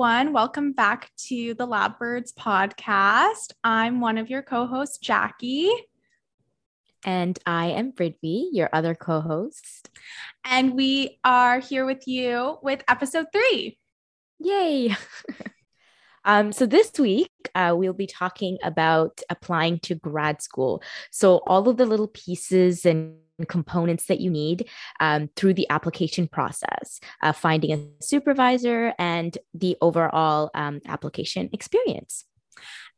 Everyone. Welcome back to the Lab Birds podcast. I'm one of your co hosts, Jackie. And I am Bridve, your other co host. And we are here with you with episode three. Yay! um, so, this week, uh, we'll be talking about applying to grad school. So, all of the little pieces and components that you need um, through the application process, uh, finding a supervisor, and the overall um, application experience.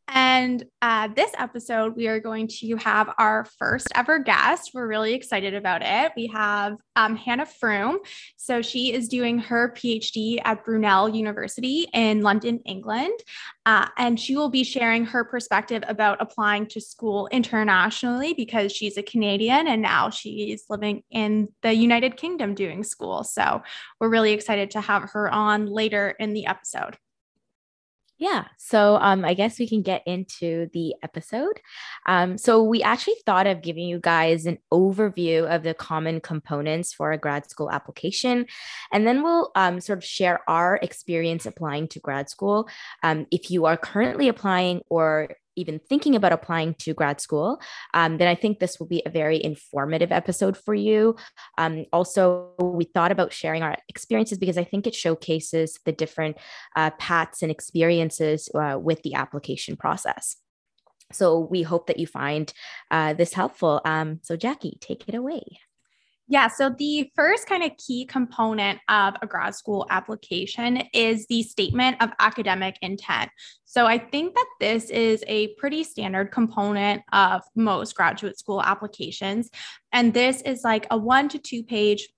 And uh, this episode, we are going to have our first ever guest. We're really excited about it. We have um, Hannah Froome. So she is doing her PhD at Brunel University in London, England. Uh, and she will be sharing her perspective about applying to school internationally because she's a Canadian and now she's living in the United Kingdom doing school. So we're really excited to have her on later in the episode. Yeah. So um, I guess we can get into the episode. Um, so we actually thought of giving you guys an overview of the common components for a grad school application. And then we'll um, sort of share our experience applying to grad school. Um, if you are currently applying or even thinking about applying to grad school, um, then I think this will be a very informative episode for you. Um, also, we thought about sharing our experiences because I think it showcases the different uh, paths and experiences uh, with the application process. So we hope that you find uh, this helpful. Um, so, Jackie, take it away. Yeah, so the first kind of key component of a grad school application is the statement of academic intent. So I think that this is a pretty standard component of most graduate school applications. And this is like a one to two page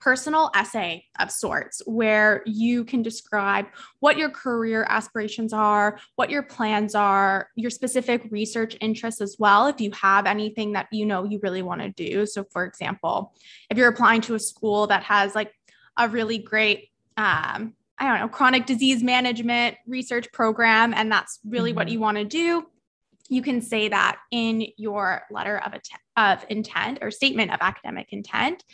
personal essay of sorts where you can describe what your career aspirations are, what your plans are, your specific research interests as well, if you have anything that you know you really want to do. So, for example, if you're applying to a school that has like a really great, um, I don't know, chronic disease management research program, and that's really mm-hmm. what you want to do, you can say that in your letter of, att- of intent or statement of academic intent.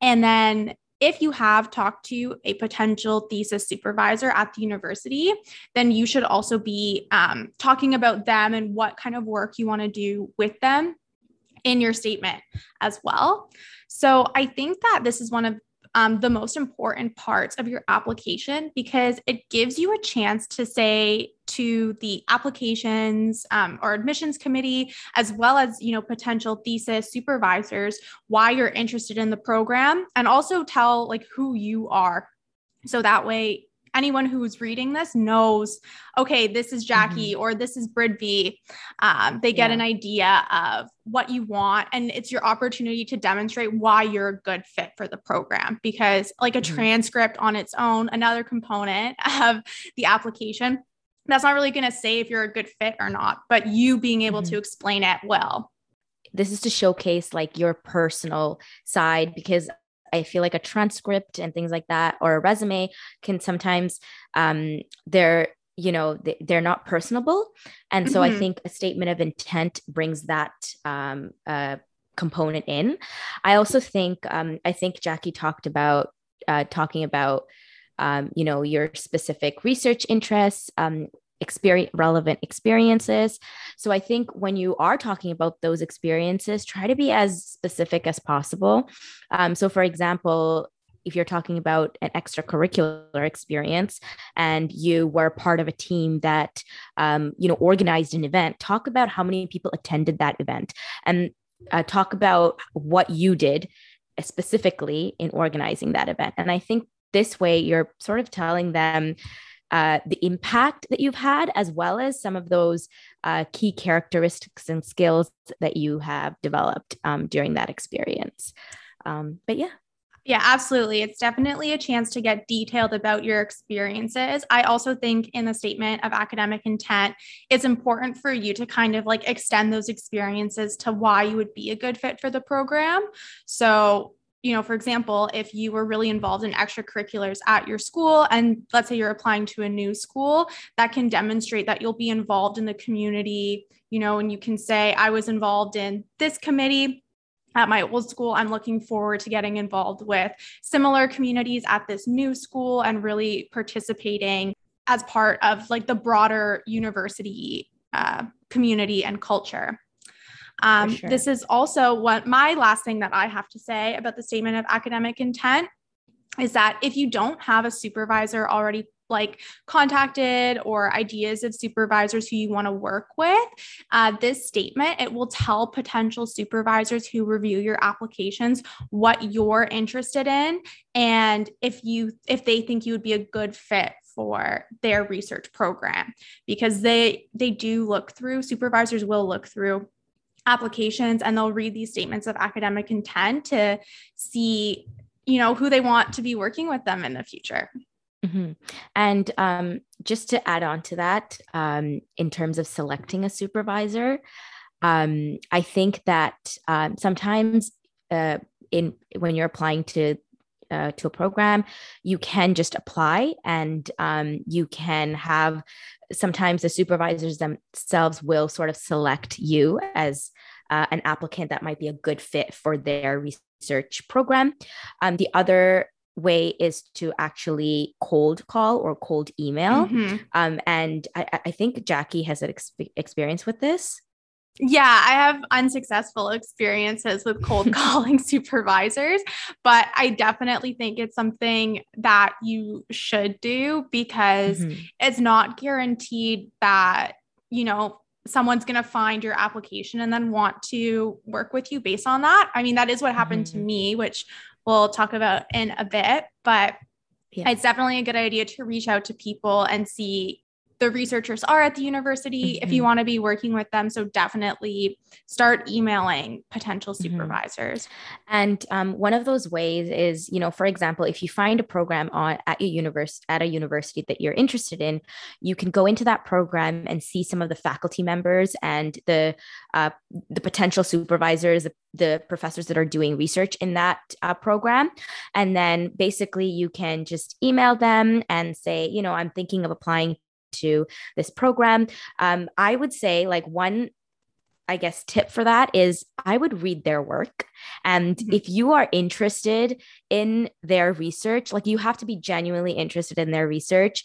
And then if you have talked to a potential thesis supervisor at the university, then you should also be um, talking about them and what kind of work you want to do with them in your statement as well. So I think that this is one of um, the most important parts of your application because it gives you a chance to say to the applications um, or admissions committee as well as you know potential thesis supervisors why you're interested in the program and also tell like who you are so that way anyone who's reading this knows, okay, this is Jackie mm-hmm. or this is Bridve. Um, they get yeah. an idea of what you want, and it's your opportunity to demonstrate why you're a good fit for the program. Because, like a mm-hmm. transcript on its own, another component of the application, that's not really going to say if you're a good fit or not, but you being able mm-hmm. to explain it well this is to showcase like your personal side because I feel like a transcript and things like that or a resume can sometimes um, they're you know they're not personable and so mm-hmm. i think a statement of intent brings that um, uh, component in i also think um, i think jackie talked about uh, talking about um, you know your specific research interests um, experience relevant experiences. So i think when you are talking about those experiences try to be as specific as possible. Um, so for example if you're talking about an extracurricular experience and you were part of a team that um, you know organized an event talk about how many people attended that event and uh, talk about what you did specifically in organizing that event. And i think this way you're sort of telling them uh, the impact that you've had, as well as some of those uh, key characteristics and skills that you have developed um, during that experience. Um, but yeah. Yeah, absolutely. It's definitely a chance to get detailed about your experiences. I also think in the statement of academic intent, it's important for you to kind of like extend those experiences to why you would be a good fit for the program. So, you know, for example, if you were really involved in extracurriculars at your school, and let's say you're applying to a new school, that can demonstrate that you'll be involved in the community, you know, and you can say, I was involved in this committee at my old school. I'm looking forward to getting involved with similar communities at this new school and really participating as part of like the broader university uh, community and culture. Um, sure. This is also what my last thing that I have to say about the statement of academic intent is that if you don't have a supervisor already like contacted or ideas of supervisors who you want to work with uh, this statement it will tell potential supervisors who review your applications what you're interested in and if you if they think you would be a good fit for their research program because they they do look through supervisors will look through applications and they'll read these statements of academic intent to see you know who they want to be working with them in the future mm-hmm. and um, just to add on to that um, in terms of selecting a supervisor um, i think that um, sometimes uh, in when you're applying to uh, to a program, you can just apply and um, you can have sometimes the supervisors themselves will sort of select you as uh, an applicant that might be a good fit for their research program. Um, the other way is to actually cold call or cold email. Mm-hmm. Um, and I, I, think Jackie has an ex- experience with this. Yeah, I have unsuccessful experiences with cold calling supervisors, but I definitely think it's something that you should do because mm-hmm. it's not guaranteed that, you know, someone's going to find your application and then want to work with you based on that. I mean, that is what happened mm-hmm. to me, which we'll talk about in a bit, but yeah. it's definitely a good idea to reach out to people and see the researchers are at the university mm-hmm. if you mm-hmm. want to be working with them. So definitely start emailing potential mm-hmm. supervisors. Mm-hmm. And um, one of those ways is, you know, for example, if you find a program on at your universe at a university that you're interested in, you can go into that program and see some of the faculty members and the uh, the potential supervisors, the, the, professors that are doing research in that uh, program, and then basically you can just email them and say, you know, I'm thinking of applying to this program. Um, I would say, like, one I guess tip for that is I would read their work. And mm-hmm. if you are interested in their research, like you have to be genuinely interested in their research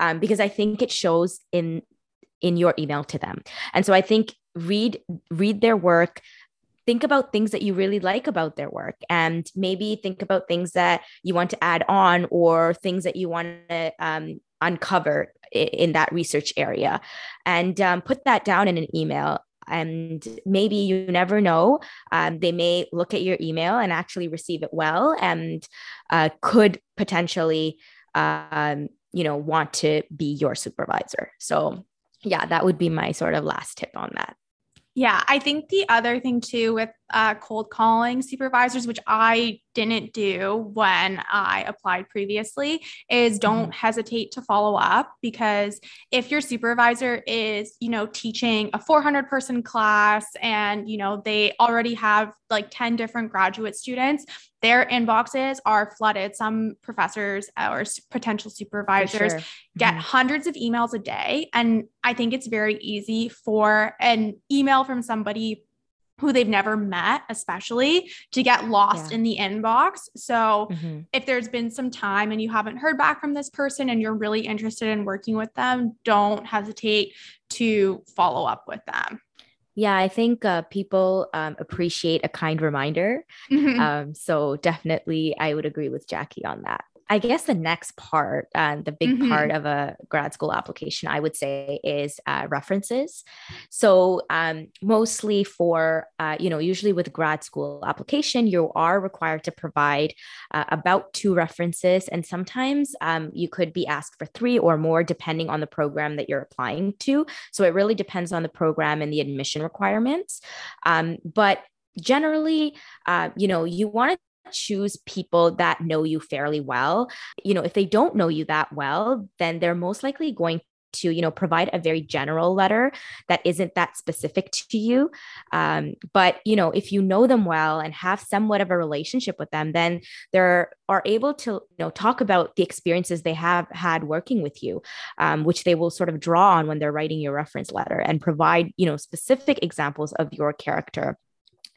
um, because I think it shows in in your email to them. And so I think read read their work think about things that you really like about their work and maybe think about things that you want to add on or things that you want to um, uncover in that research area. And um, put that down in an email. And maybe you never know. Um, they may look at your email and actually receive it well and uh, could potentially um, you know want to be your supervisor. So yeah that would be my sort of last tip on that yeah, I think the other thing too with uh, cold calling supervisors, which I didn't do when I applied previously, is don't mm-hmm. hesitate to follow up because if your supervisor is, you know, teaching a 400 person class and, you know, they already have like 10 different graduate students, their inboxes are flooded. Some professors or potential supervisors sure. get mm-hmm. hundreds of emails a day. And I think it's very easy for an email from somebody who they've never met, especially to get lost yeah. in the inbox. So, mm-hmm. if there's been some time and you haven't heard back from this person and you're really interested in working with them, don't hesitate to follow up with them. Yeah, I think uh, people um, appreciate a kind reminder. Mm-hmm. Um, so, definitely, I would agree with Jackie on that. I guess the next part, uh, the big mm-hmm. part of a grad school application, I would say, is uh, references. So, um, mostly for, uh, you know, usually with grad school application, you are required to provide uh, about two references. And sometimes um, you could be asked for three or more, depending on the program that you're applying to. So, it really depends on the program and the admission requirements. Um, but generally, uh, you know, you want to choose people that know you fairly well. You know, if they don't know you that well, then they're most likely going to you know provide a very general letter that isn't that specific to you um, but you know if you know them well and have somewhat of a relationship with them then they are are able to you know talk about the experiences they have had working with you um, which they will sort of draw on when they're writing your reference letter and provide you know specific examples of your character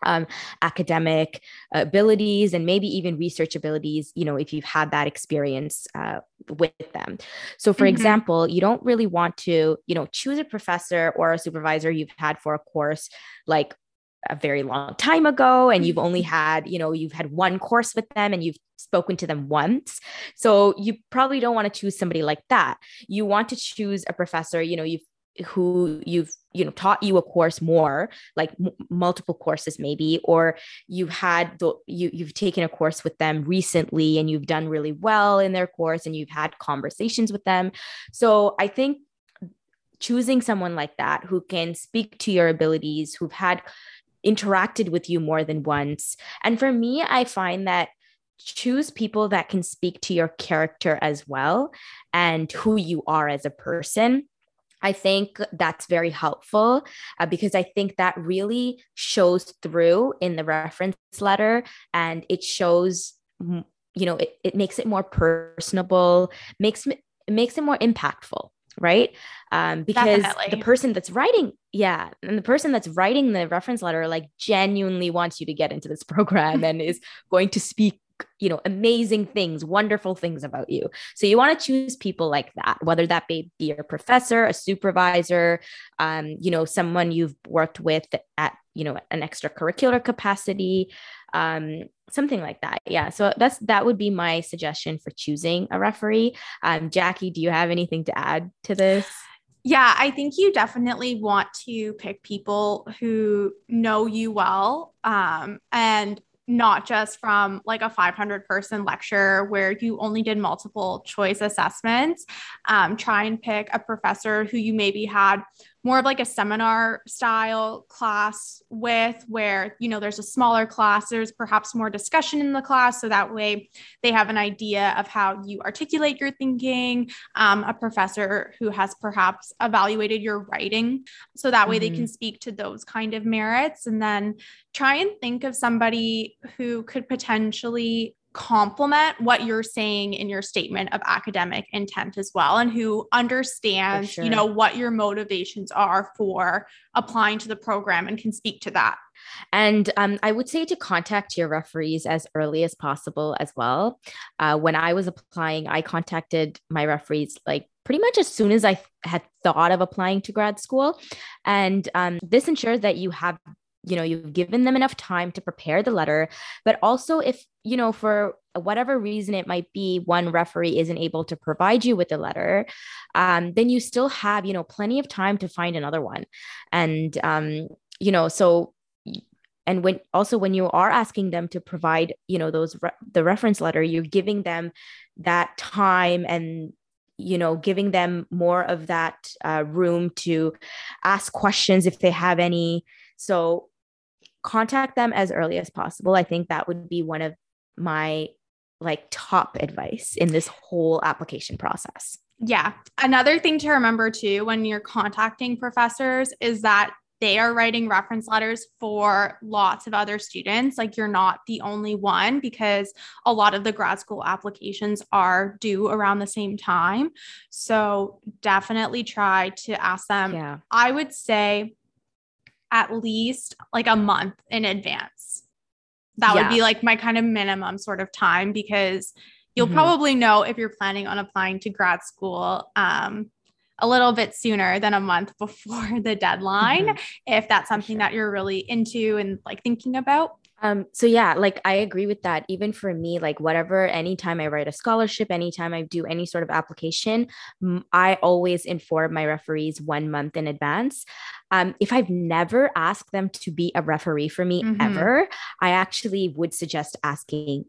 um, academic abilities and maybe even research abilities you know if you've had that experience uh, with them. So for mm-hmm. example you don't really want to you know choose a professor or a supervisor you've had for a course like a very long time ago and you've only had you know you've had one course with them and you've spoken to them once. So you probably don't want to choose somebody like that. You want to choose a professor you know you've who you've you know taught you a course more like m- multiple courses maybe or you've had the you you've taken a course with them recently and you've done really well in their course and you've had conversations with them so i think choosing someone like that who can speak to your abilities who've had interacted with you more than once. And for me, I find that choose people that can speak to your character as well and who you are as a person. I think that's very helpful uh, because I think that really shows through in the reference letter and it shows, you know, it, it makes it more personable, makes it makes it more impactful right um, because Definitely. the person that's writing yeah and the person that's writing the reference letter like genuinely wants you to get into this program and is going to speak you know amazing things wonderful things about you. So you want to choose people like that whether that be your professor a supervisor um, you know someone you've worked with at you know an extracurricular capacity um, something like that yeah. So that's that would be my suggestion for choosing a referee. Um, jackie do you have anything to add to this? Yeah, I think you definitely want to pick people who know you well um, and not just from like a 500 person lecture where you only did multiple choice assessments. Um, try and pick a professor who you maybe had more of like a seminar style class with where you know there's a smaller class there's perhaps more discussion in the class so that way they have an idea of how you articulate your thinking um, a professor who has perhaps evaluated your writing so that way mm-hmm. they can speak to those kind of merits and then try and think of somebody who could potentially complement what you're saying in your statement of academic intent as well and who understands sure. you know what your motivations are for applying to the program and can speak to that and um, I would say to contact your referees as early as possible as well. Uh, when I was applying, I contacted my referees like pretty much as soon as I had thought of applying to grad school. And um, this ensures that you have you know you've given them enough time to prepare the letter but also if you know for whatever reason it might be one referee isn't able to provide you with the letter um, then you still have you know plenty of time to find another one. And um, you know so and when also when you are asking them to provide you know those re- the reference letter you're giving them that time and you know giving them more of that uh, room to ask questions if they have any. So contact them as early as possible. I think that would be one of my like top advice in this whole application process. Yeah. Another thing to remember too when you're contacting professors is that they are writing reference letters for lots of other students. Like you're not the only one because a lot of the grad school applications are due around the same time. So definitely try to ask them. Yeah. I would say at least like a month in advance. That yeah. would be like my kind of minimum sort of time because you'll mm-hmm. probably know if you're planning on applying to grad school um, a little bit sooner than a month before the deadline mm-hmm. if that's something that you're really into and like thinking about. Um, so yeah, like I agree with that. Even for me, like whatever, anytime I write a scholarship, anytime I do any sort of application, I always inform my referees one month in advance. Um, if I've never asked them to be a referee for me mm-hmm. ever, I actually would suggest asking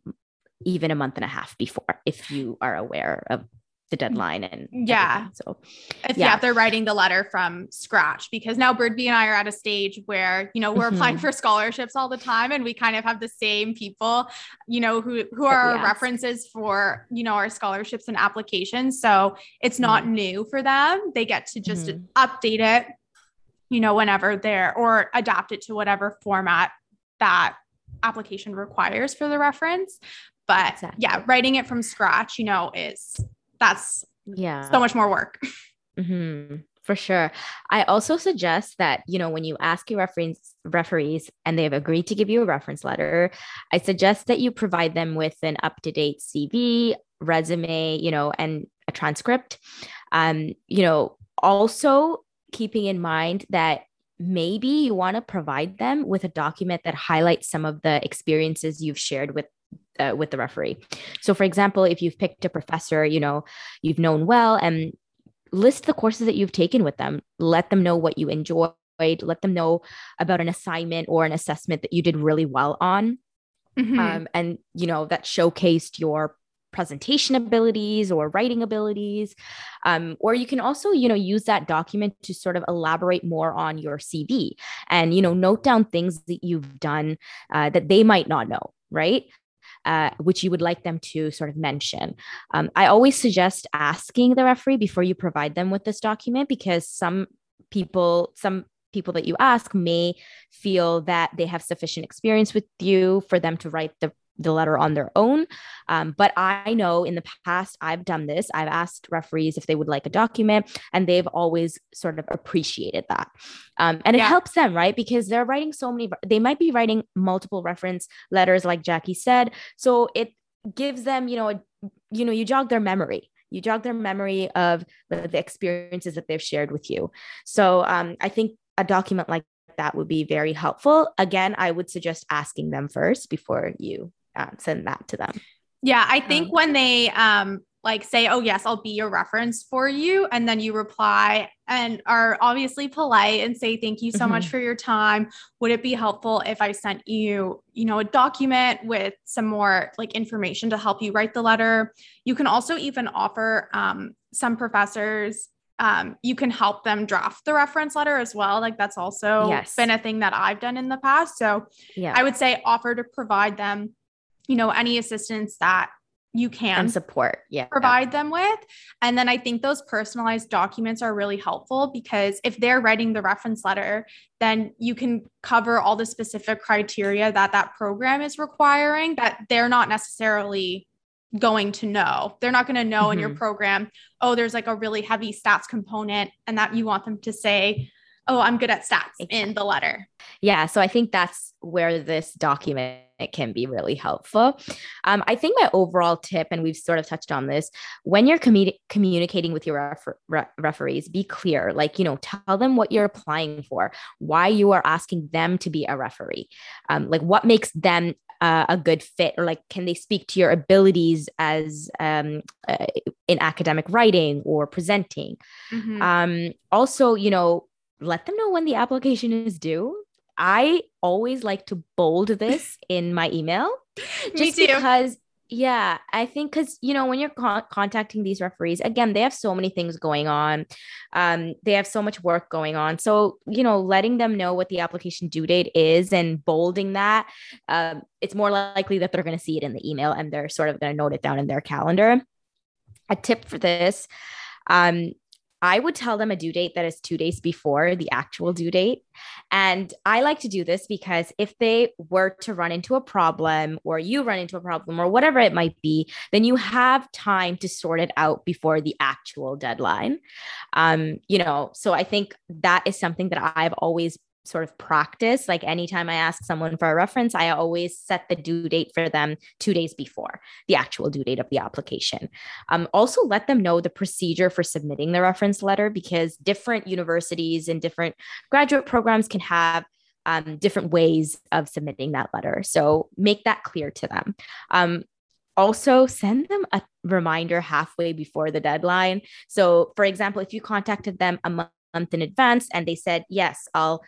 even a month and a half before if you are aware of the deadline and yeah everything. so if, yeah. yeah. they're writing the letter from scratch because now Bridve and i are at a stage where you know we're mm-hmm. applying for scholarships all the time and we kind of have the same people you know who who are our references for you know our scholarships and applications so it's not mm-hmm. new for them they get to just mm-hmm. update it you know whenever they're or adapt it to whatever format that application requires for the reference but exactly. yeah writing it from scratch you know is that's yeah so much more work mm-hmm. For sure. I also suggest that, you know, when you ask your reference referees and they've agreed to give you a reference letter, I suggest that you provide them with an up-to-date CV, resume, you know, and a transcript. Um, you know, also keeping in mind that maybe you want to provide them with a document that highlights some of the experiences you've shared with uh, with the referee. So for example, if you've picked a professor, you know, you've known well and list the courses that you've taken with them. Let them know what you enjoyed. Let them know about an assignment or an assessment that you did really well on. Mm-hmm. Um, and, you know, that showcased your presentation abilities or writing abilities um, or you can also you know use that document to sort of elaborate more on your cv and you know note down things that you've done uh, that they might not know right uh, which you would like them to sort of mention. Um, I always suggest asking the referee before you provide them with this document because some people, some people that you ask may feel that they have sufficient experience with you for them to write the the letter on their own. Um, but I know in the past I've done this. I've asked referees if they would like a document, and they've always sort of appreciated that. Um, and it yeah. helps them, right? Because they're writing so many, they might be writing multiple reference letters, like Jackie said. So it gives them, you know, a, you know, you jog their memory. You jog their memory of the, the experiences that they've shared with you. So um, I think a document like that would be very helpful. Again, I would suggest asking them first before you uh, send that to them. Yeah, I think um, when they um like say, "Oh yes, I'll be your reference for you," and then you reply and are obviously polite and say, "Thank you so mm-hmm. much for your time. Would it be helpful if I sent you, you know, a document with some more like information to help you write the letter?" You can also even offer um, some professors um, you can help them draft the reference letter as well. Like that's also yes. been a thing that I've done in the past. So yeah. I would say offer to provide them you know, any assistance that you can and support yeah provide them with and then i think those personalized documents are really helpful because if they're writing the reference letter then you can cover all the specific criteria that that program is requiring that they're not necessarily going to know they're not going to know mm-hmm. in your mm-hmm. program oh there's like a really heavy stats component and that you want them to say oh, I'm good at stats exactly. in the letter. Yeah. So I think that's where this document can be really helpful. Um, I think my overall tip, and we've sort of touched on this, when you're commu- communicating with your refer- re- referees, be clear. Like, you know, tell them what you're applying for, why you are asking them to be a referee, um, like what makes them uh, a good fit, or like can they speak to your abilities as um, uh, in academic writing or presenting. Mm-hmm. Um, also, you know, let them know when the application is due. I always like to bold this in my email just because yeah, I think because you know when you're con- contacting these referees, again, they have so many things going on. Um, they have so much work going on. So you know, letting them know what the application due date is and bolding that, um, it's more likely that they're going to see it in the email and they're sort of going to note it down in their calendar. A tip for this: um, I would tell them a due date that is two days before the actual due date. And I like to do this because if they were to run into a problem or you run into a problem or whatever it might be, then you have time to sort it out before the actual deadline. Um, you know, so I think that is something that I've always sort of practice. Like anytime I ask someone for a reference, I always set the due date for them two days before the actual due date of the application. Um, also, let them know the procedure for submitting the reference letter because different universities and different graduate programs can have um, different ways of submitting that letter. So make that clear to them. Um, also send them a reminder halfway before the deadline. So, for example, if you contacted them a month month in advance and they said, yes, I'll,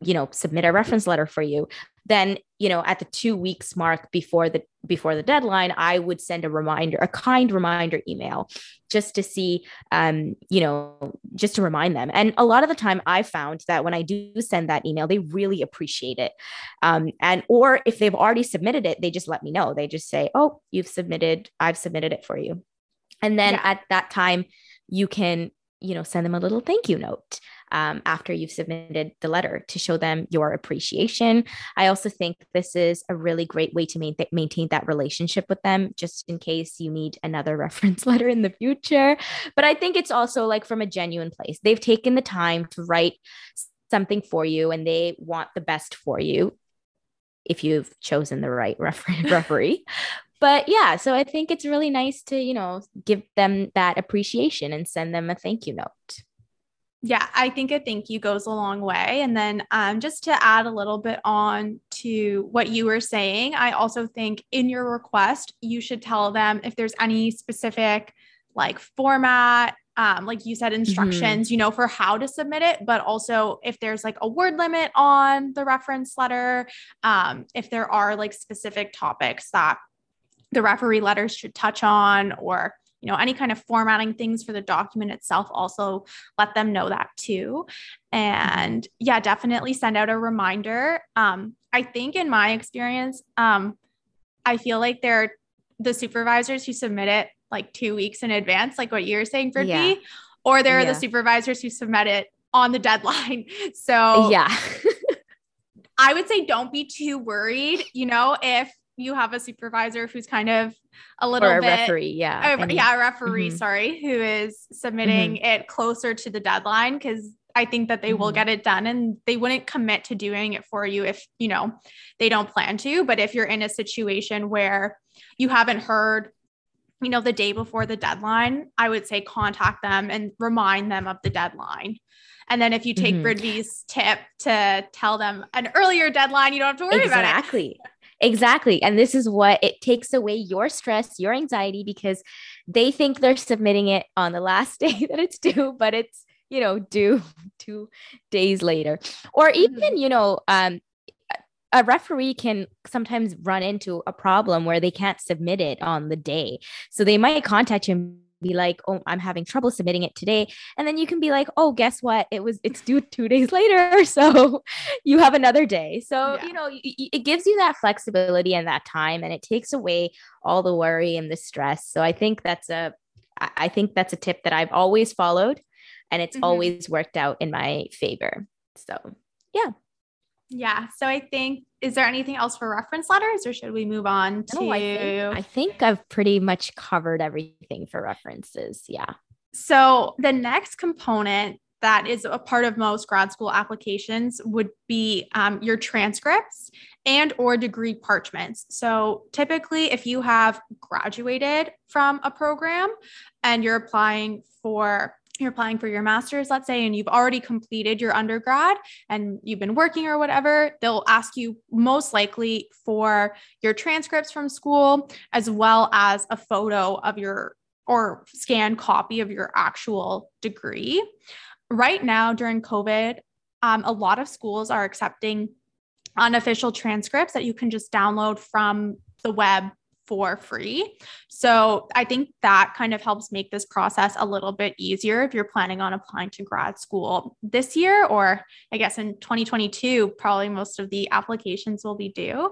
you know, submit a reference letter for you, then, you know, at the two weeks mark before the before the deadline, I would send a reminder, a kind reminder email just to see, um, you know, just to remind them. And a lot of the time I found that when I do send that email, they really appreciate it. Um, and, or if they've already submitted it, they just let me know. They just say, oh, you've submitted, I've submitted it for you. And then yeah. at that time, you can you know, send them a little thank you note um, after you've submitted the letter to show them your appreciation. I also think this is a really great way to main- maintain that relationship with them, just in case you need another reference letter in the future. But I think it's also like from a genuine place. They've taken the time to write something for you and they want the best for you if you've chosen the right referee but yeah, so I think it's really nice to, you know, give them that appreciation and send them a thank you note. Yeah, I think a thank you goes a long way. And then um, just to add a little bit on to what you were saying, I also think in your request, you should tell them if there's any specific like format, um, like you said, mm-hmm. instructions, mm-hmm. you know, for how to submit it, but also if there's like a word limit on the reference letter, um, if there are like specific topics that the referee letters should touch on or you know any kind of formatting things for the document itself also let them know that too and yeah definitely send out a reminder um, i think in my experience um, i feel like they're the supervisors who submit it like two weeks in advance like what you're saying for yeah. or there are yeah. the supervisors who submit it on the deadline so yeah i would say don't be too worried you know if you have a supervisor who's kind of a little or a bit referee, yeah, a, yeah, a referee, mm-hmm. sorry, who is submitting mm-hmm. it closer to the deadline because I think that they mm-hmm. will get it done and they wouldn't commit to doing it for you if, you know, they don't plan to, but if you're in a situation where you haven't heard you know, the day before the deadline, I would say contact them and remind them of the deadline. And then if you take mm tip to tell them an earlier deadline, you don't have to worry exactly. about it. Exactly. Exactly. And this is what it takes away your stress, your anxiety, because they think they're submitting it on the last day that it's due, but it's, you know, due two days later. Or even, mm-hmm. you know, um, a referee can sometimes run into a problem where they can't submit it on the day. So they might contact you be like, oh, I'm having trouble submitting it today. And then you can be like, oh, guess what? It was, it's due two days later. So you have another day. So, yeah. you know, it gives you that flexibility and that time and it takes away all the worry and the stress. So I think that's a, I think that's a tip that I've always followed and it's mm-hmm. always worked out in my favor. So, yeah. Yeah. So I think, is there anything else for reference letters or should we move on to? No, I, think, I think I've pretty much covered everything for references. Yeah. So the next component that is a part of most grad school applications would be um, your transcripts and or degree parchments so typically if you have graduated from a program and you're applying for you're applying for your master's, let's say, and you've already completed your undergrad and you've been working or whatever, they'll ask you most likely for your transcripts from school, as well as a photo of your or scanned copy of your actual degree. Right now, during COVID, um, a lot of schools are accepting unofficial transcripts that you can just download from the web for free. So I think that kind of helps make this process a little bit easier if you're planning on applying to grad school this year, or I guess in 2022, probably most of the applications will be due.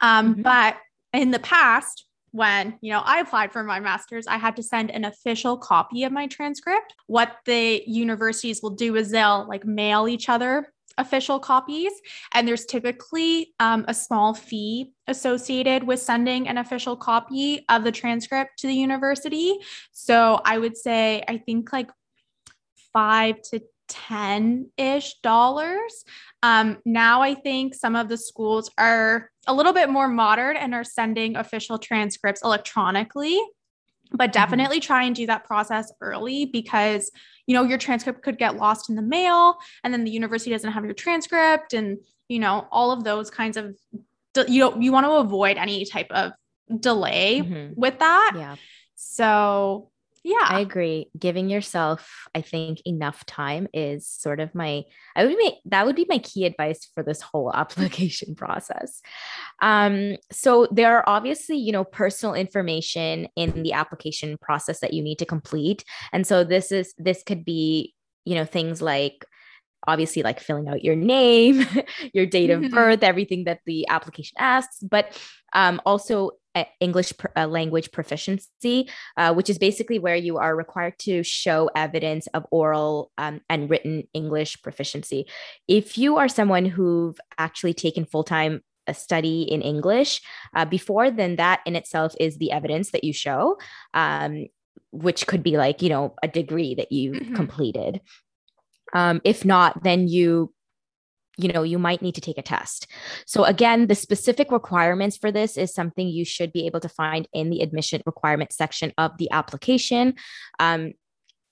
Um, mm-hmm. But in the past, when you know i applied for my master's i had to send an official copy of my transcript what the universities will do is they'll like mail each other official copies. And there's typically um, a small fee associated with sending an official copy of the transcript to the university. So I would say, I think like five to 10 ish dollars. Um, now I think some of the schools are a little bit more modern and are sending official transcripts electronically but mm-hmm. definitely try and do that process early because you know your transcript could get lost in the mail and then the university doesn't have your transcript and you know all of those kinds of you know you want to avoid any type of delay mm-hmm. with that yeah so yeah i agree giving yourself i think enough time is sort of my i would make that would be my key advice for this whole application process um so there are obviously you know personal information in the application process that you need to complete and so this is this could be you know things like obviously like filling out your name, your date of mm-hmm. birth, everything that the application asks. But Um, also, English uh, language proficiency, uh, which is basically where you are required to show evidence of oral um, and written English proficiency. If you are someone who've actually taken full time a study in English uh, before, then that in itself is the evidence that you show, um, which could be like, you know, a degree that you mm-hmm. completed. Um, if not, then you you know you might need to take a test. So again the specific requirements for this is something you should be able to find in the admission requirement section of the application um,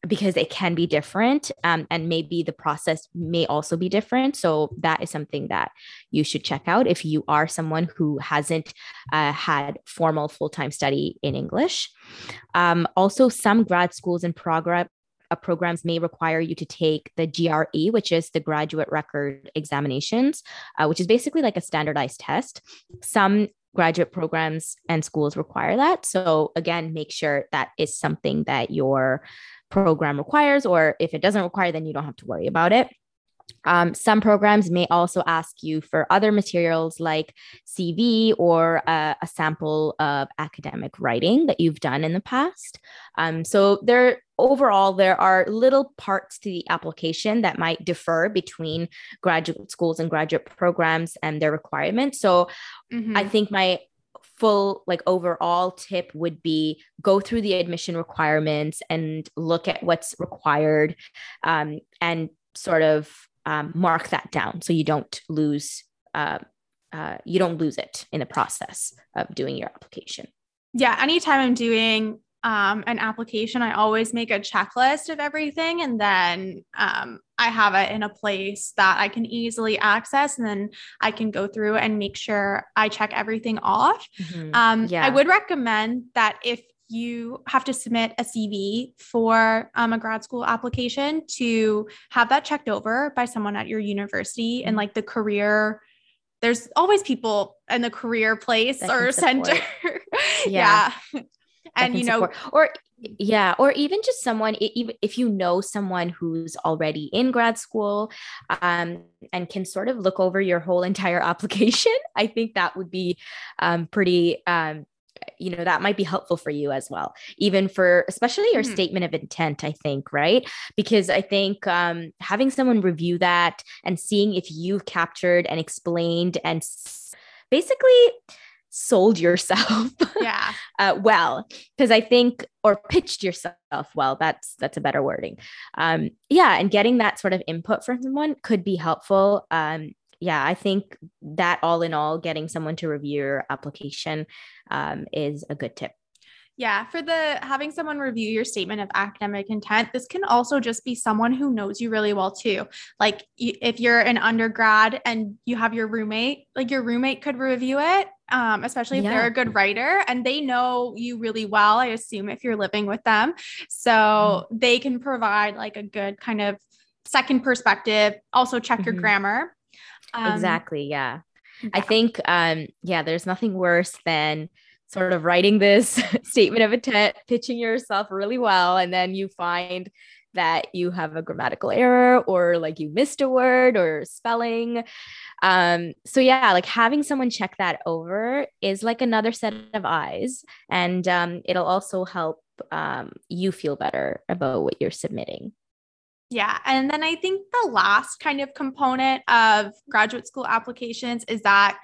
because it can be different um, and maybe the process may also be different. So that is something that you should check out if you are someone who hasn't uh, had formal full-time study in english. Um, also some grad schools and progress uh, programs may require you to take the GRE, which is the graduate record examinations, uh, which is basically like a standardized test. Some graduate programs and schools require that. So, again, make sure that is something that your program requires, or if it doesn't require, then you don't have to worry about it. Um, some programs may also ask you for other materials like CV or uh, a sample of academic writing that you've done in the past. Um, so there, overall, there are little parts to the application that might differ between graduate schools and graduate programs and their requirements. So mm-hmm. I think my full like overall tip would be go through the admission requirements and look at what's required um, and sort of um, mark that down so you don't lose uh, uh, you don't lose it in the process of doing your application yeah anytime i'm doing um, an application i always make a checklist of everything and then um, i have it in a place that i can easily access and then i can go through and make sure i check everything off mm-hmm. um, yeah. i would recommend that if you have to submit a CV for um, a grad school application to have that checked over by someone at your university and mm-hmm. like the career. There's always people in the career place that or center. yeah. yeah. And you know, support. or yeah, or even just someone, even if you know someone who's already in grad school um, and can sort of look over your whole entire application, I think that would be um, pretty um, you know that might be helpful for you as well even for especially your mm-hmm. statement of intent i think right? Because i think um, having someone review that and seeing if you've captured and explained and s- basically sold yourself yeah. uh, well because i think or pitched yourself well that's that's a better wording. Um yeah and getting that sort of input from someone could be helpful um yeah, I think that all in all, getting someone to review your application um, is a good tip. Yeah, for the having someone review your statement of academic intent, this can also just be someone who knows you really well too. Like if you're an undergrad and you have your roommate, like your roommate could review it, um, especially if yeah. they're a good writer and they know you really well. I assume if you're living with them, so mm-hmm. they can provide like a good kind of second perspective. Also check mm-hmm. your grammar um, exactly. Yeah. yeah. I think, um, yeah, there's nothing worse than sort of writing this statement of intent, pitching yourself really well, and then you find that you have a grammatical error or like you missed a word or spelling. Um, so yeah, like having someone check that over is like another set of eyes, and um, it'll also help um, you feel better about what you're submitting. Yeah. And then I think the last kind of component of graduate school applications is that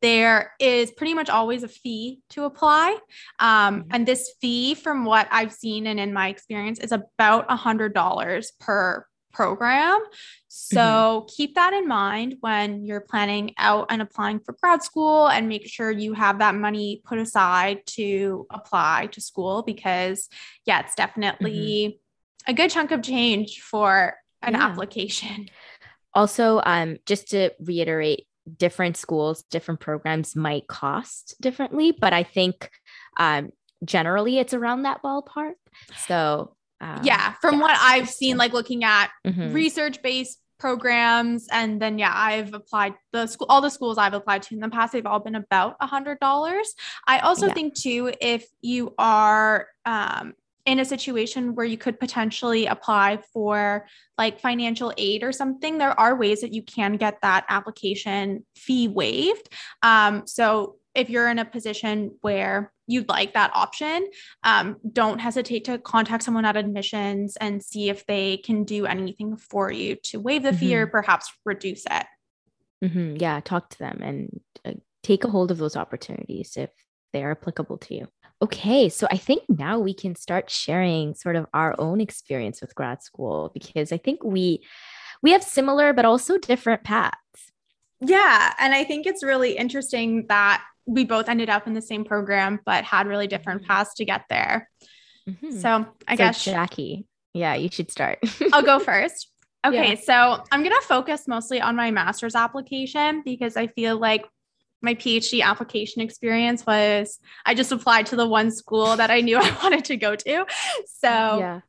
there is pretty much always a fee to apply. Um, mm-hmm. and this fee, from what I've seen and in my experience, is about a $100 per program. So mm-hmm. keep that in mind when you're planning out and applying for grad school and make sure you have that money put aside to apply to school because, yeah, it's definitely. Mm-hmm a good chunk of change for an yeah. application. Also, um, just to reiterate, different schools, different programs might cost differently, but I think um, generally it's around that ballpark. So, um, yeah, from yeah, what I've seen, like looking at mm-hmm. research based programs and then yeah i've applied the school all the schools i've applied to in the past they've all been about a hundred dollars i also yeah. think too if you are um, in a situation where you could potentially apply for like financial aid or something, there are ways that you can get that application fee waived. Um, so if you're in a position where you'd like that option, um, don't hesitate to contact someone at admissions and see if they can do anything for you to waive the mm-hmm. fee or mm-hmm. perhaps reduce it. Mm-hmm. Yeah, talk to them and uh, take a hold of those opportunities if they are applicable to you. Okay, so I think now we can start sharing sort of our own experience with grad school because I think we we have similar but also different paths. Yeah, and I think it's really interesting that we both ended up in the same program but had really different mm-hmm. paths to get there. Mm-hmm. So, I so guess Jackie, yeah, you should start. I'll go first. Okay, yeah. so I'm going to focus mostly on my master's application because I feel like my PhD application experience was I just applied to the one school that I knew I wanted to go to. So, yeah.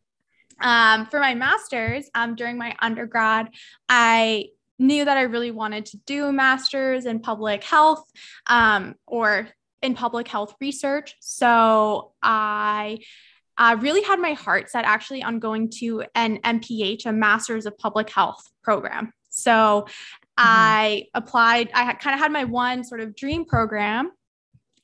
Um, for my master's, um, during my undergrad, I knew that I really wanted to do a master's in public health um, or in public health research. So I uh, really had my heart set actually on going to an MPH, a Master's of Public Health program. So. I applied, I kind of had my one sort of dream program,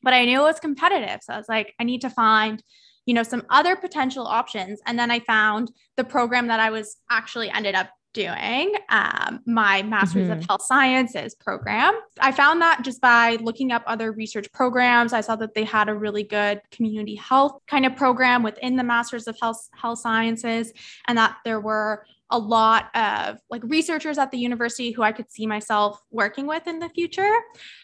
but I knew it was competitive. So I was like, I need to find, you know, some other potential options. And then I found the program that I was actually ended up doing um, my master's mm-hmm. of health sciences program i found that just by looking up other research programs i saw that they had a really good community health kind of program within the master's of health health sciences and that there were a lot of like researchers at the university who I could see myself working with in the future.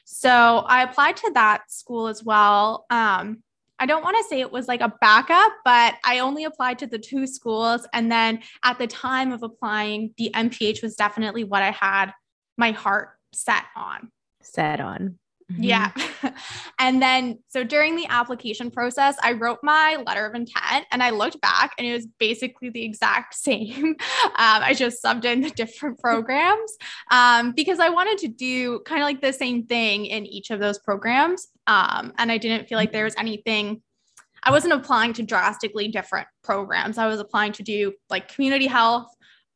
So I applied to that school as well. Um, I don't want to say it was like a backup, but I only applied to the two schools. And then at the time of applying, the MPH was definitely what I had my heart set on. Set on. Mm-hmm. Yeah. and then, so during the application process, I wrote my letter of intent and I looked back and it was basically the exact same. Um, I just subbed in the different programs um, because I wanted to do kind of like the same thing in each of those programs. Um, and I didn't feel like there was anything, I wasn't applying to drastically different programs. I was applying to do like community health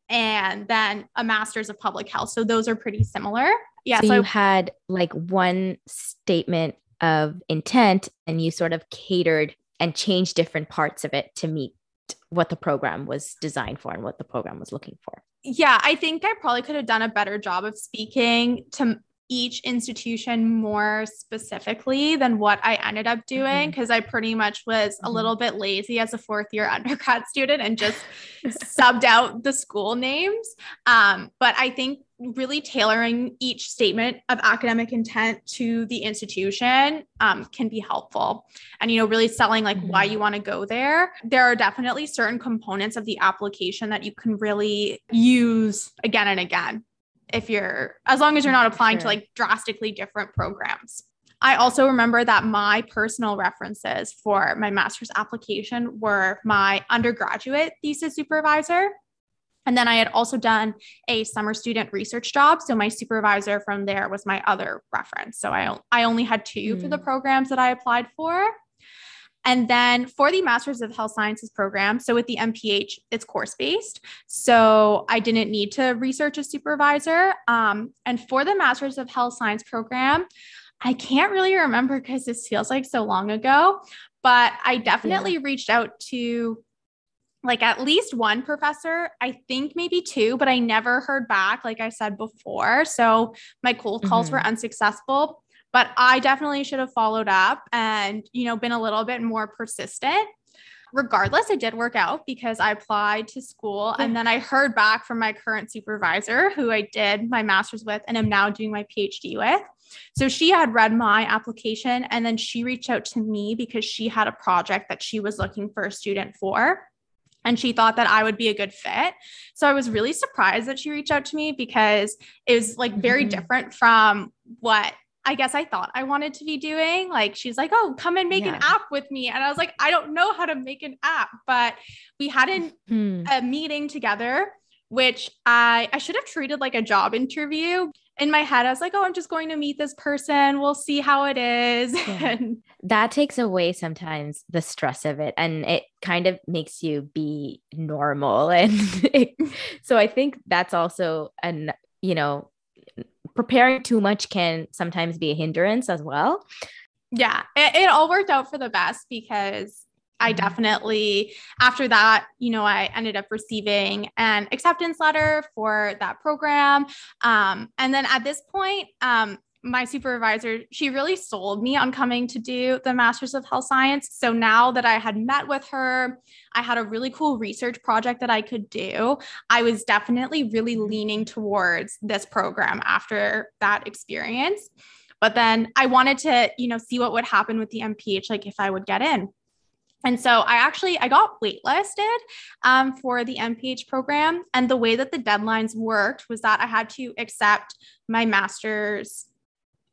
and then a master's of public health. So those are pretty similar yeah. So, so you I, had like one statement of intent and you sort of catered and changed different parts of it to meet what the program was designed for and what the program was looking for. Yeah, I think I probably could have done a better job of speaking to each institution more specifically than what I ended up doing because mm-hmm. I pretty much was mm-hmm. a little bit lazy as a fourth year undergrad student and just subbed out the school names. Um, but I think really tailoring each statement of academic intent to the institution um, can be helpful and you know really selling like mm-hmm. why you want to go there there are definitely certain components of the application that you can really use again and again if you're as long as you're not applying sure. to like drastically different programs I also remember that my personal references for my master's application were my undergraduate thesis supervisor and then I had also done a summer student research job. So my supervisor from there was my other reference. So I, I only had two mm. for the hmm. programs that I applied for. And then for the Masters of Health Sciences program, so with the MPH, it's course based. So I didn't need to research a supervisor. Um, and for the Masters of Health Science program, I can't really remember because this feels like so long ago, but I definitely yeah. reached out to like at least one professor, I think maybe two, but I never heard back, like I said before. So my cold calls mm-hmm. were unsuccessful. But I definitely should have followed up and, you know, been a little bit more persistent. Regardless, it did work out because I applied to school and then I heard back from my current supervisor, who I did my master's with and am now doing my PhD with. So she had read my application and then she reached out to me because she had a project that she was looking for a student for and she thought that I would be a good fit. So I was really surprised that she reached out to me because it was like very mm-hmm. different from what I guess I thought I wanted to be doing. Like she's like, "Oh, come and make yeah. an app with me." And I was like, "I don't know how to make an app." But we had an, mm. a meeting together which I I should have treated like a job interview. In my head, I was like, oh, I'm just going to meet this person. We'll see how it is. Yeah. that takes away sometimes the stress of it and it kind of makes you be normal. And so I think that's also an, you know, preparing too much can sometimes be a hindrance as well. Yeah, it, it all worked out for the best because I mm-hmm. definitely, after that, you know, I ended up receiving an acceptance letter for that program. Um, and then at this point, um, my supervisor, she really sold me on coming to do the Masters of Health Science. So now that I had met with her, I had a really cool research project that I could do. I was definitely really leaning towards this program after that experience. But then I wanted to, you know, see what would happen with the MPH, like if I would get in. And so I actually I got waitlisted um, for the MPH program, and the way that the deadlines worked was that I had to accept my master's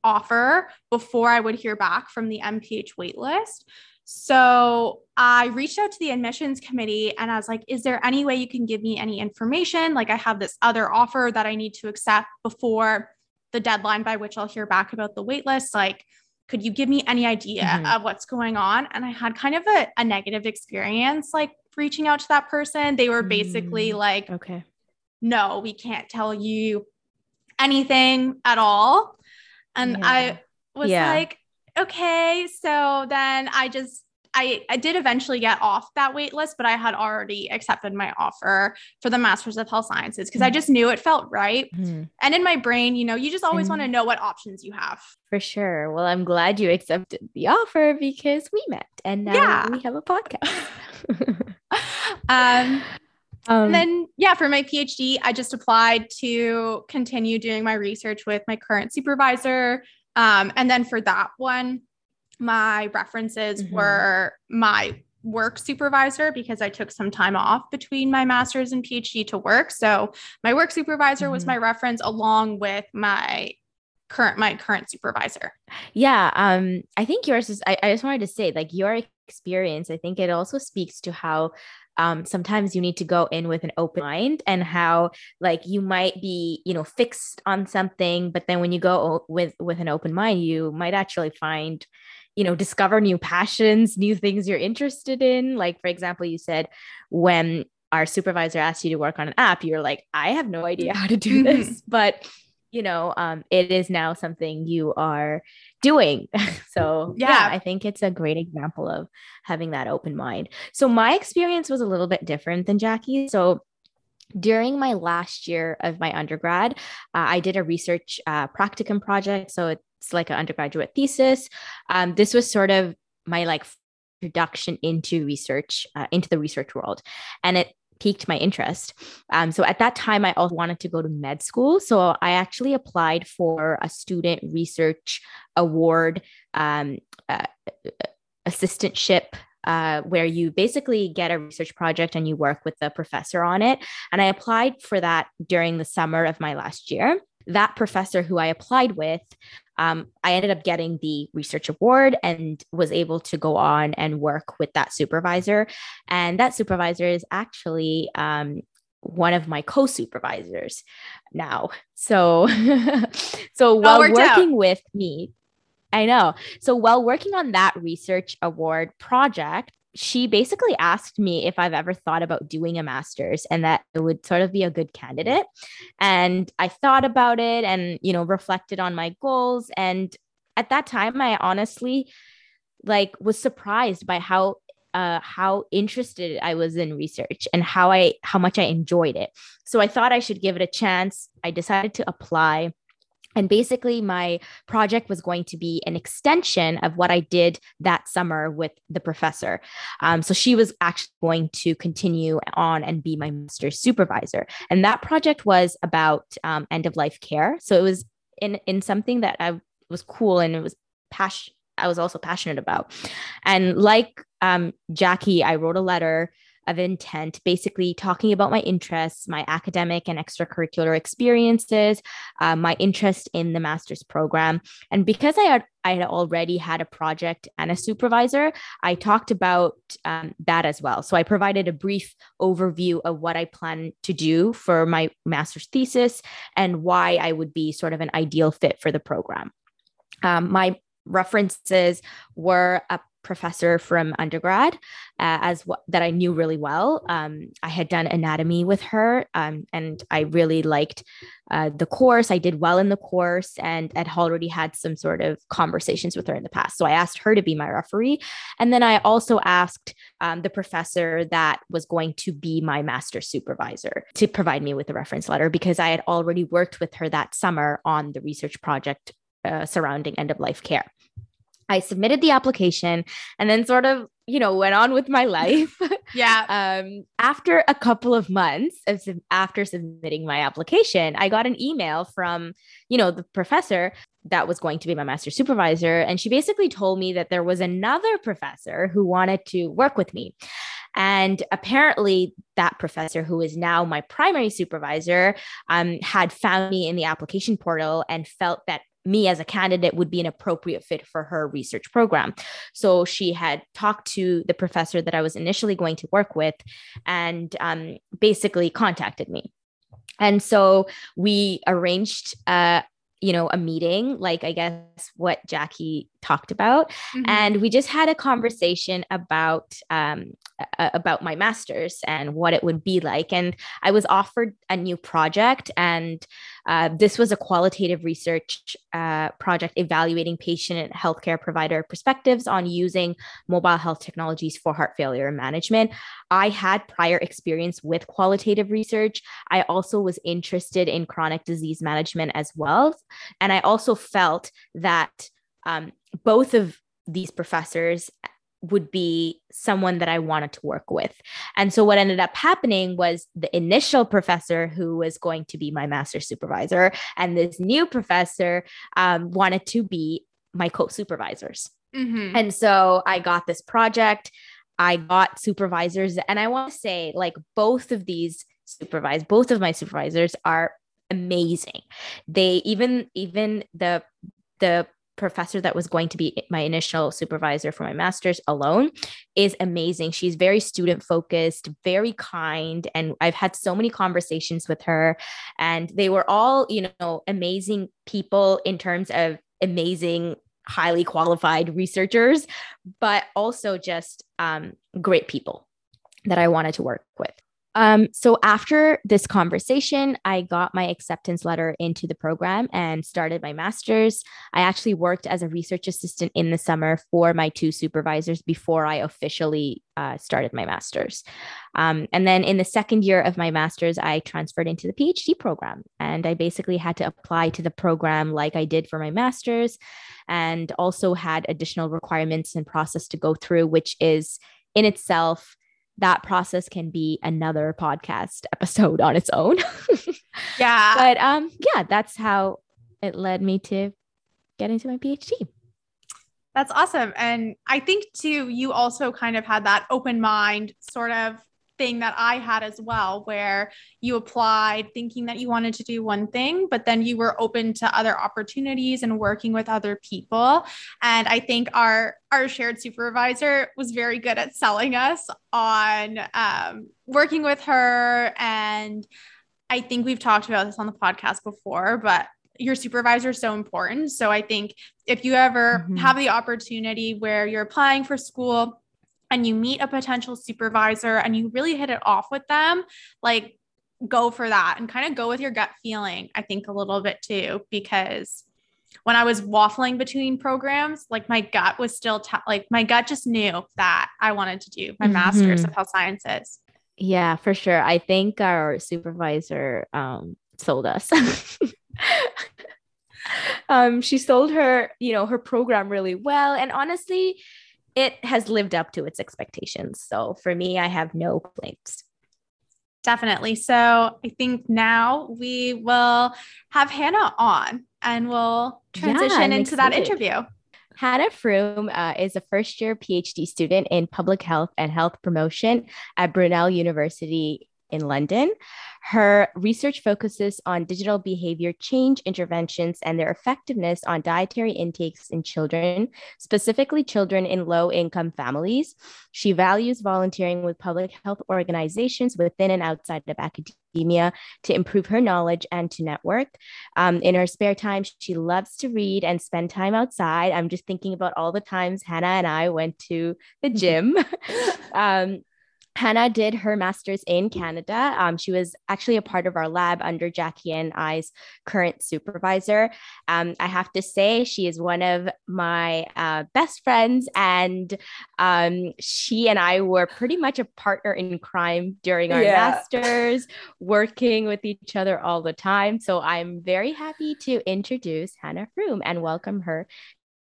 offer before I would hear back from the MPH waitlist. So I reached out to the admissions committee and I was like, is there any way you can give me any information? Like, I have this other offer that I need to accept before the deadline by which I'll hear back about the waitlist. Like, could you give me any idea mm-hmm. of what's going on? And I had kind of a, a, negative experience, like reaching out to that person. They were basically mm like, okay, no, we can't tell you anything at all. And yeah. I was yeah. like, okay. So then I just, I, I did eventually get off that wait list, but I had already accepted my offer for the Masters of Health Sciences because mm-hmm. I just knew it felt right. Mm-hmm. And in my brain, you know, you just always mm-hmm. want to know what options you have. For sure. Well, I'm glad you accepted the offer because we met and now yeah. we have a podcast. um, um, and then, yeah, for my PhD, I just applied to continue doing my research with my current supervisor. Um, and then for that one, my references mm-hmm. were my work supervisor because I took some time off between my master's and PhD to work. So my work supervisor mm-hmm. was my reference along with my current my current supervisor. Yeah, um I think yours is I, I just wanted to say like your experience I think it also speaks to how um, sometimes you need to go in with an open mind and how like you might be you know fixed on something but then when you go with with an open mind you might actually find you know discover new passions new things you're interested in like for example you said when our supervisor asked you to work on an app you're like i have no idea how to do mm-hmm. this but you know um, it is now something you are doing so yeah. yeah i think it's a great example of having that open mind so my experience was a little bit different than jackie so during my last year of my undergrad, uh, I did a research uh, practicum project. So it's like an undergraduate thesis. Um, this was sort of my like introduction into research, uh, into the research world. And it piqued my interest. Um, so at that time, I also wanted to go to med school. So I actually applied for a student research award um, uh, assistantship. Uh, where you basically get a research project and you work with the professor on it. And I applied for that during the summer of my last year. That professor who I applied with um, I ended up getting the research award and was able to go on and work with that supervisor. And that supervisor is actually um, one of my co-supervisors now. So, so while working out. with me, I know. So while working on that research award project, she basically asked me if I've ever thought about doing a master's and that it would sort of be a good candidate. And I thought about it and, you know, reflected on my goals. And at that time, I honestly like was surprised by how uh, how interested I was in research and how I how much I enjoyed it. So I thought I should give it a chance. I decided to apply and basically, my project was going to be an extension of what I did that summer with the professor. Um, so she was actually going to continue on and be my master's supervisor. And that project was about um, end of life care. So it was in in something that I was cool and it was passion. I was also passionate about. And like um, Jackie, I wrote a letter of intent, basically talking about my interests, my academic and extracurricular experiences, uh, my interest in the master's program. And because I had I had already had a project and a supervisor, I talked about um, that as well. So I provided a brief overview of what I plan to do for my master's thesis and why I would be sort of an ideal fit for the program. Um, my references were a professor from undergrad uh, as w- that I knew really well. Um, I had done anatomy with her, um, and I really liked uh, the course. I did well in the course, and had already had some sort of conversations with her in the past. So I asked her to be my referee, and then I also asked um, the professor that was going to be my master supervisor to provide me with a reference letter because I had already worked with her that summer on the research project uh, surrounding end of life care. I submitted the application and then sort of, you know, went on with my life. yeah. um, after a couple of months of after submitting my application, I got an email from, you know, the professor that was going to be my master supervisor. And she basically told me that there was another professor who wanted to work with me. And apparently, that professor, who is now my primary supervisor, um, had found me in the application portal and felt that me as a candidate would be an appropriate fit for her research program. So she had talked to the professor that I was initially going to work with and um, basically contacted me. And so we arranged uh, you know, a meeting, like I guess what Jackie talked about, mm-hmm. and we just had a conversation about um, about my masters and what it would be like. And I was offered a new project, and uh, this was a qualitative research uh, project evaluating patient and healthcare provider perspectives on using mobile health technologies for heart failure management. I had prior experience with qualitative research. I also was interested in chronic disease management as well. And I also felt that um, both of these professors would be someone that I wanted to work with. And so what ended up happening was the initial professor who was going to be my master supervisor and this new professor um, wanted to be my co-supervisors. Mm-hmm. And so I got this project. I got supervisors and I want to say like both of these supervise both of my supervisors are amazing. They even even the the professor that was going to be my initial supervisor for my master's alone is amazing. She's very student focused, very kind. And I've had so many conversations with her, and they were all, you know, amazing people in terms of amazing, highly qualified researchers, but also just um, great people that I wanted to work with. Um, so after this conversation, I got my acceptance letter into the program and started my master's. I actually worked as a research assistant in the summer for my two supervisors before I officially uh, started my master's. Um, and then in the second year of my master's, I transferred into the PhD program. And I basically had to apply to the program like I did for my master's and also had additional requirements and process to go through, which is in itself that process can be another podcast episode on its own. yeah. But um yeah, that's how it led me to get into my PhD. That's awesome. And I think too, you also kind of had that open mind sort of thing that I had as well, where you applied thinking that you wanted to do one thing, but then you were open to other opportunities and working with other people. And I think our our shared supervisor was very good at selling us on um, working with her. And I think we've talked about this on the podcast before, but your supervisor is so important. So I think if you ever mm-hmm. have the opportunity where you're applying for school, and you meet a potential supervisor and you really hit it off with them, like go for that and kind of go with your gut feeling, I think a little bit too, because when I was waffling between programs, like my gut was still t- like my gut just knew that I wanted to do my mm-hmm. master's of health sciences. Yeah, for sure. I think our supervisor um, sold us. um, she sold her, you know, her program really well. And honestly, it has lived up to its expectations. So for me, I have no complaints. Definitely. So I think now we will have Hannah on and we'll transition yeah, into excited. that interview. Hannah Froome uh, is a first year PhD student in public health and health promotion at Brunel University in London. Her research focuses on digital behavior change interventions and their effectiveness on dietary intakes in children, specifically children in low income families. She values volunteering with public health organizations within and outside of academia to improve her knowledge and to network. Um, in her spare time, she loves to read and spend time outside. I'm just thinking about all the times Hannah and I went to the gym. um, Hannah did her master's in Canada. Um, she was actually a part of our lab under Jackie and I's current supervisor. Um, I have to say, she is one of my uh, best friends, and um, she and I were pretty much a partner in crime during our yeah. masters, working with each other all the time. So I'm very happy to introduce Hannah Froome and welcome her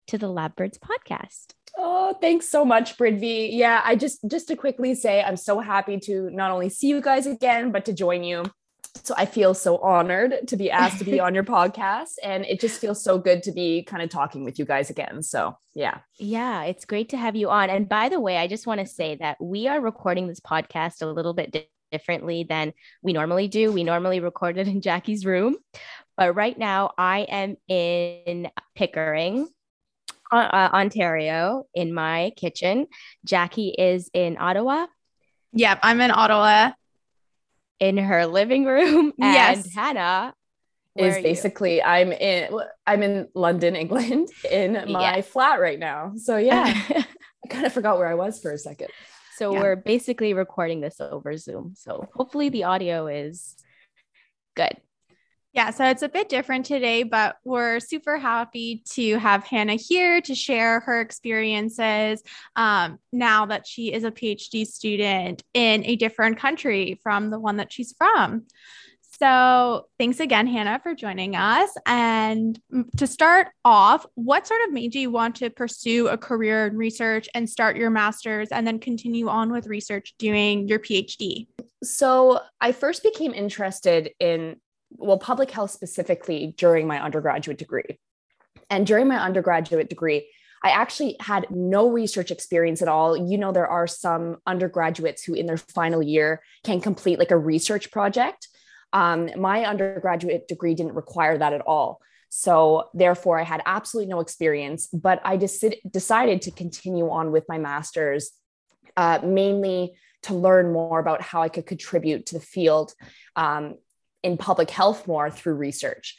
to the Labbirds podcast. Oh, thanks so much, Bridve. Yeah, I just just to quickly say I'm so happy to not only see you guys again, but to join you. So I feel so honored to be asked to be on your podcast. And it just feels so good to be kind of talking with you guys again. So yeah. Yeah, it's great to have you on. And by the way, I just want to say that we are recording this podcast a little bit differently than we normally do. We normally record it in Jackie's room. But right now I am in Pickering, uh, Ontario in my kitchen. Jackie is in Ottawa. Yep, I'm in Ottawa. In her living room. And yes. Hannah is basically you? I'm in I'm in London, England, in my yeah. flat right now. So yeah, I kind of forgot where I was for a second. So yeah. we're basically recording this over Zoom. So hopefully the audio is good. Yeah, so it's a bit different today, but we're super happy to have Hannah here to share her experiences um, now that she is a PhD student in a different country from the one that she's from. So, thanks again, Hannah, for joining us. And to start off, what sort of made you want to pursue a career in research and start your master's and then continue on with research doing your PhD? So, I first became interested in well, public health specifically during my undergraduate degree. And during my undergraduate degree, I actually had no research experience at all. You know, there are some undergraduates who, in their final year, can complete like a research project. Um, my undergraduate degree didn't require that at all. So, therefore, I had absolutely no experience, but I dec- decided to continue on with my master's, uh, mainly to learn more about how I could contribute to the field um, in public health more through research.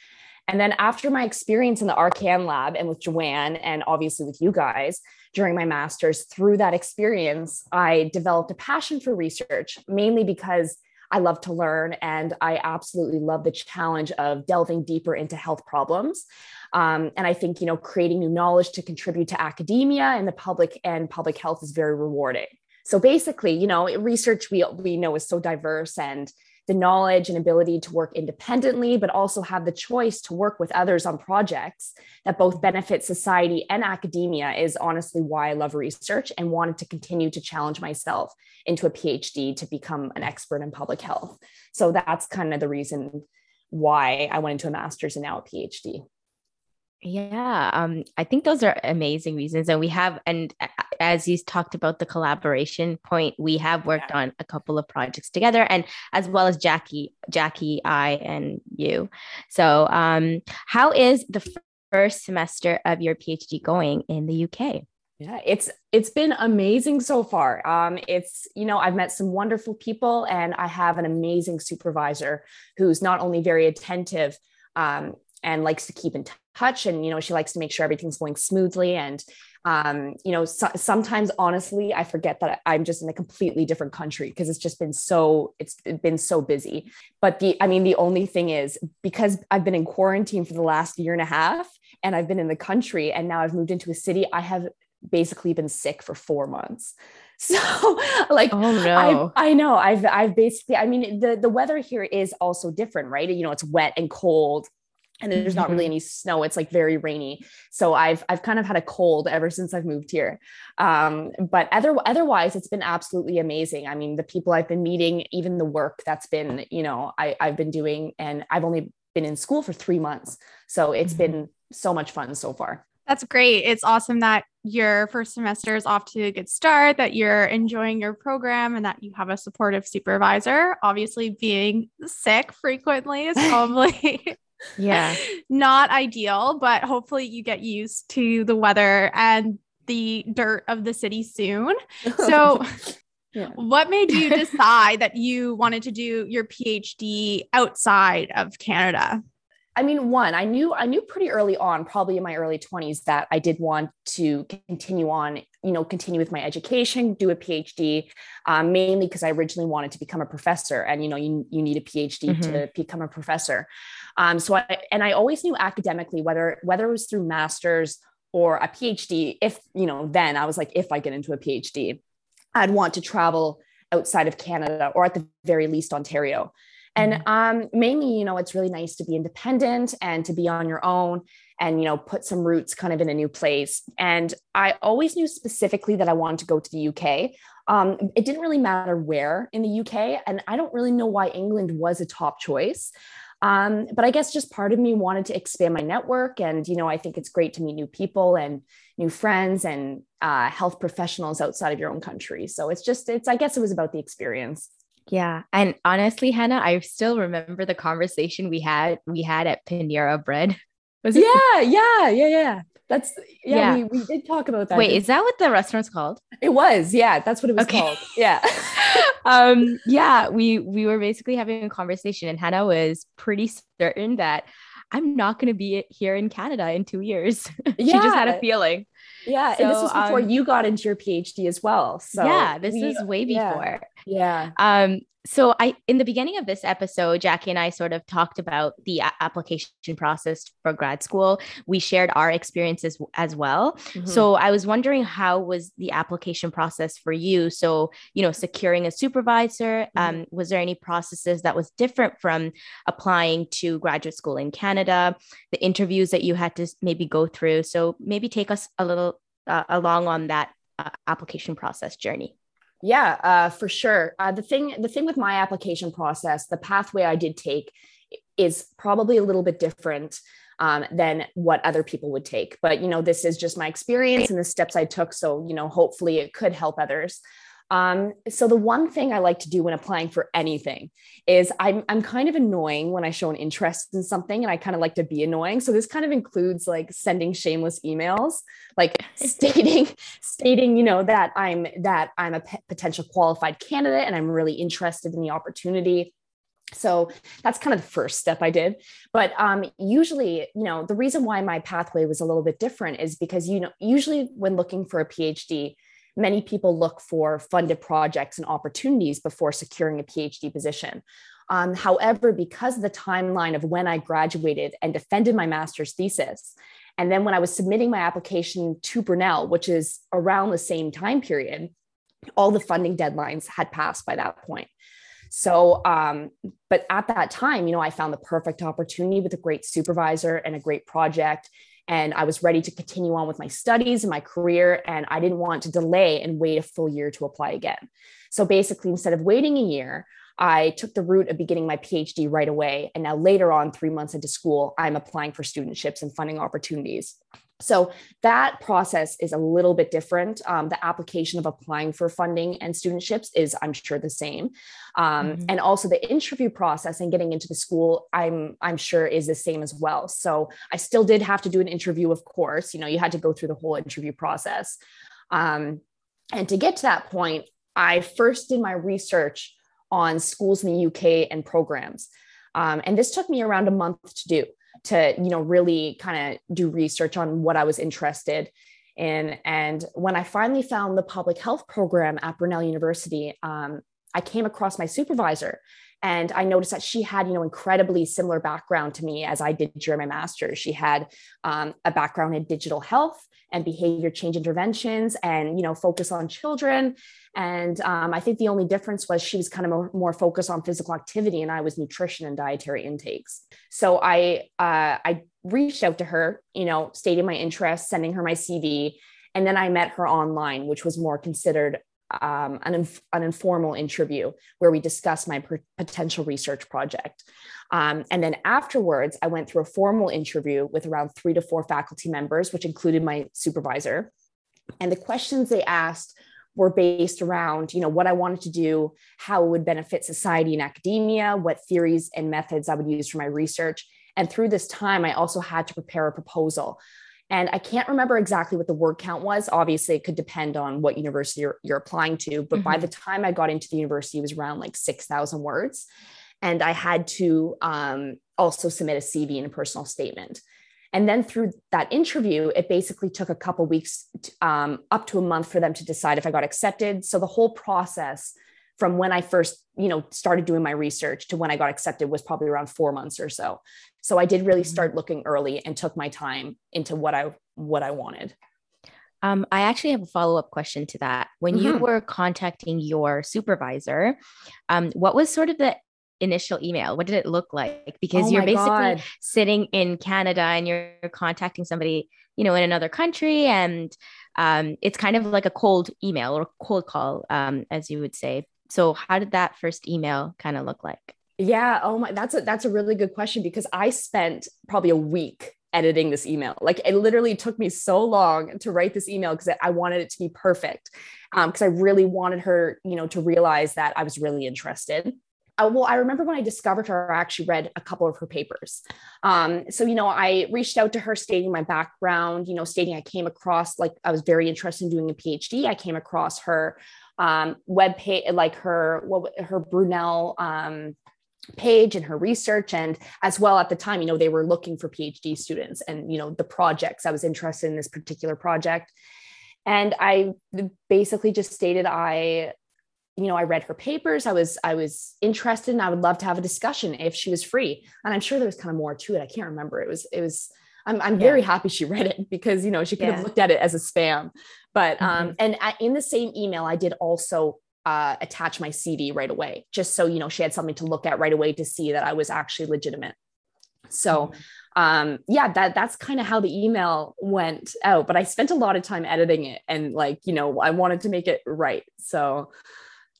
And then after my experience in the Arcan lab and with Joanne, and obviously with you guys during my master's, through that experience, I developed a passion for research, mainly because I love to learn and I absolutely love the challenge of delving deeper into health problems. Um, and I think, you know, creating new knowledge to contribute to academia and the public and public health is very rewarding. So basically, you know, research we, we know is so diverse and the knowledge and ability to work independently, but also have the choice to work with others on projects that both benefit society and academia is honestly why I love research and wanted to continue to challenge myself into a PhD to become an expert in public health. So that's kind of the reason why I went into a master's and now a PhD. Yeah, um, I think those are amazing reasons. And we have, and as you talked about the collaboration point, we have worked yeah. on a couple of projects together, and as well as Jackie, Jackie, I, and you. So, um, how is the first semester of your PhD going in the UK? Yeah, it's it's been amazing so far. Um, it's you know I've met some wonderful people, and I have an amazing supervisor who's not only very attentive um, and likes to keep in touch and you know she likes to make sure everything's going smoothly and um, you know so, sometimes honestly i forget that i'm just in a completely different country because it's just been so it's been so busy. But the i mean the only thing is because i've been in quarantine for the last year and a half and i've been in the country and now i've moved into a city i have basically been sick for four months. So like oh no. I, I know i've i've basically i mean the the weather here is also different right? You know it's wet and cold and there's not really mm-hmm. any snow it's like very rainy so i've i've kind of had a cold ever since i've moved here um, but other otherwise it's been absolutely amazing i mean the people i've been meeting even the work that's been you know I, i've been doing and i've only been in school for three months so it's mm-hmm. been so much fun so far that's great it's awesome that your first semester is off to a good start, that you're enjoying your program, and that you have a supportive supervisor. Obviously, being sick frequently is probably yeah not ideal, but hopefully you get used to the weather and the dirt of the city soon. So, yeah. what made you decide that you wanted to do your PhD outside of Canada? I mean, one, I knew I knew pretty early on, probably in my early 20s, that I did want to continue on, you know, continue with my education, do a PhD, um, mainly because I originally wanted to become a professor. And you know, you, you need a PhD mm-hmm. to become a professor. Um, so I and I always knew academically, whether whether it was through master's or a PhD, if you know, then I was like, if I get into a PhD, I'd want to travel outside of Canada or at the very least Ontario. And mm-hmm. um, mainly, you know, it's really nice to be independent and to be on your own and, you know, put some roots kind of in a new place. And I always knew specifically that I wanted to go to the UK. Um, it didn't really matter where in the UK. And I don't really know why England was a top choice. Um, but I guess just part of me wanted to expand my network. And, you know, I think it's great to meet new people and new friends and uh, health professionals outside of your own country. So it's just, it's, I guess it was about the experience. Yeah. And honestly, Hannah, I still remember the conversation we had we had at Panera Bread. Was it? Yeah, yeah, yeah, yeah. That's yeah, yeah. We, we did talk about that. Wait, is that what the restaurant's called? It was, yeah, that's what it was okay. called. Yeah. um, yeah, we we were basically having a conversation, and Hannah was pretty certain that I'm not gonna be here in Canada in two years. Yeah. she just had a feeling. Yeah, so, and this was before um, you got into your PhD as well. So yeah, this we, is way before. Yeah. Um, so I in the beginning of this episode, Jackie and I sort of talked about the a- application process for grad school. We shared our experiences as well. Mm-hmm. So I was wondering how was the application process for you? So, you know, securing a supervisor, mm-hmm. um, was there any processes that was different from applying to graduate school in Canada, the interviews that you had to maybe go through? So maybe take us a little uh, along on that uh, application process journey. Yeah, uh, for sure. Uh, the thing, the thing with my application process, the pathway I did take is probably a little bit different um, than what other people would take. But you know, this is just my experience and the steps I took. So you know, hopefully, it could help others. Um, so the one thing I like to do when applying for anything is I'm, I'm kind of annoying when I show an interest in something and I kind of like to be annoying. So this kind of includes like sending shameless emails, like stating, stating, you know, that I'm, that I'm a p- potential qualified candidate and I'm really interested in the opportunity. So that's kind of the first step I did. But um, usually, you know, the reason why my pathway was a little bit different is because, you know, usually when looking for a PhD, many people look for funded projects and opportunities before securing a PhD position. Um, however, because of the timeline of when I graduated and defended my master's thesis, and then when I was submitting my application to Brunel, which is around the same time period, all the funding deadlines had passed by that point. So, um, but at that time, you know, I found the perfect opportunity with a great supervisor and a great project and I was ready to continue on with my studies and my career. And I didn't want to delay and wait a full year to apply again. So basically, instead of waiting a year, I took the route of beginning my PhD right away. And now, later on, three months into school, I'm applying for studentships and funding opportunities. So that process is a little bit different. Um, the application of applying for funding and studentships is, I'm sure, the same, um, mm-hmm. and also the interview process and getting into the school, I'm I'm sure is the same as well. So I still did have to do an interview, of course. You know, you had to go through the whole interview process, um, and to get to that point, I first did my research on schools in the UK and programs, um, and this took me around a month to do to you know really kind of do research on what I was interested in. And when I finally found the public health program at Brunel University, um, I came across my supervisor and i noticed that she had you know incredibly similar background to me as i did during my master's. She had um, a background in digital health and behavior change interventions and you know focus on children. And um, i think the only difference was she was kind of more, more, focused on physical activity and i was nutrition and dietary intakes. So i uh, i reached out to her you know stating my interest sending her my cv and then i met her online which was more considered um, an, inf- an informal interview where we discussed my potential research project. Um, and then afterwards, I went through a formal interview with around three to four faculty members, which included my supervisor. And the questions they asked were based around, you know, what I wanted to do, how it would benefit society and academia, what theories and methods I would use for my research. And through this time, I also had to prepare a proposal. And I can't remember exactly what the word count was. Obviously, it could depend on what university you're, you're applying to. But mm-hmm. by the time I got into the university, it was around like 6,000 words. And I had to um, also submit a CV and a personal statement. And then through that interview, it basically took a couple weeks, to, um, up to a month for them to decide if I got accepted. So the whole process from when I first, you know, started doing my research to when I got accepted was probably around four months or so. So I did really mm-hmm. start looking early and took my time into what I what I wanted. Um, I actually have a follow up question to that. When mm-hmm. you were contacting your supervisor, um, what was sort of the initial email? What did it look like? Because oh you're basically God. sitting in Canada and you're contacting somebody, you know, in another country, and um, it's kind of like a cold email or cold call, um, as you would say. So, how did that first email kind of look like? Yeah. Oh my, that's a that's a really good question because I spent probably a week editing this email. Like it literally took me so long to write this email because I wanted it to be perfect. Because um, I really wanted her, you know, to realize that I was really interested uh, well, I remember when I discovered her, I actually read a couple of her papers. Um, so, you know, I reached out to her stating my background, you know, stating I came across like I was very interested in doing a PhD. I came across her um, web page, like her, what, her Brunel um, page and her research. And as well at the time, you know, they were looking for PhD students and, you know, the projects. I was interested in this particular project. And I basically just stated I you know i read her papers i was i was interested and i would love to have a discussion if she was free and i'm sure there was kind of more to it i can't remember it was it was i'm, I'm yeah. very happy she read it because you know she could yeah. have looked at it as a spam but mm-hmm. um and I, in the same email i did also uh, attach my cv right away just so you know she had something to look at right away to see that i was actually legitimate so mm-hmm um yeah that that's kind of how the email went out but i spent a lot of time editing it and like you know i wanted to make it right so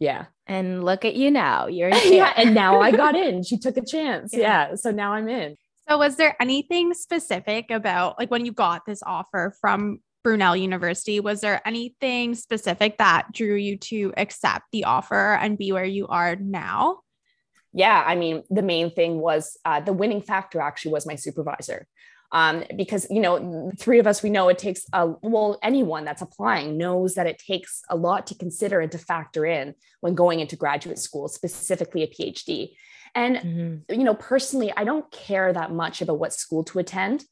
yeah. And look at you now. You're yeah. And now I got in. She took a chance. Yeah. yeah. So now I'm in. So was there anything specific about like when you got this offer from Brunel University, was there anything specific that drew you to accept the offer and be where you are now? Yeah, I mean, the main thing was uh, the winning factor actually was my supervisor um, because you know three of us we know it takes a well anyone that's applying knows that it takes a lot to consider and to factor in when going into graduate school specifically a phd and mm-hmm. you know personally i don't care that much about what school to attend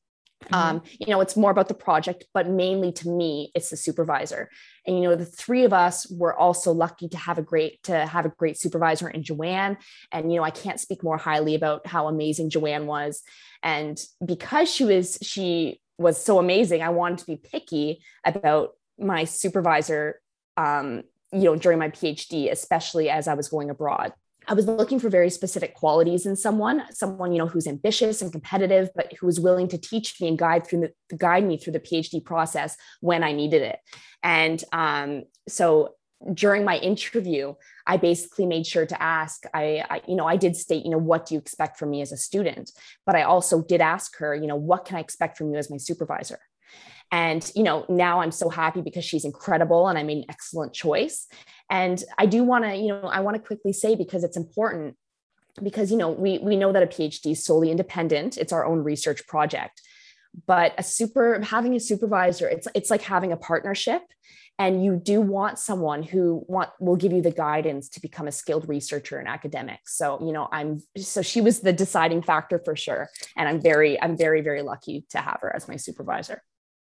Mm-hmm. Um, you know, it's more about the project, but mainly to me, it's the supervisor. And you know, the three of us were also lucky to have a great to have a great supervisor in Joanne. And you know, I can't speak more highly about how amazing Joanne was. And because she was she was so amazing, I wanted to be picky about my supervisor. Um, you know, during my PhD, especially as I was going abroad. I was looking for very specific qualities in someone, someone you know who's ambitious and competitive, but who was willing to teach me and guide through the guide me through the PhD process when I needed it. And um, so during my interview, I basically made sure to ask. I, I, you know, I did state, you know, what do you expect from me as a student? But I also did ask her, you know, what can I expect from you as my supervisor? And, you know, now I'm so happy because she's incredible and I made an excellent choice. And I do want to, you know, I want to quickly say because it's important because, you know, we, we know that a PhD is solely independent. It's our own research project, but a super having a supervisor, it's, it's like having a partnership and you do want someone who want will give you the guidance to become a skilled researcher and academic so you know i'm so she was the deciding factor for sure and i'm very i'm very very lucky to have her as my supervisor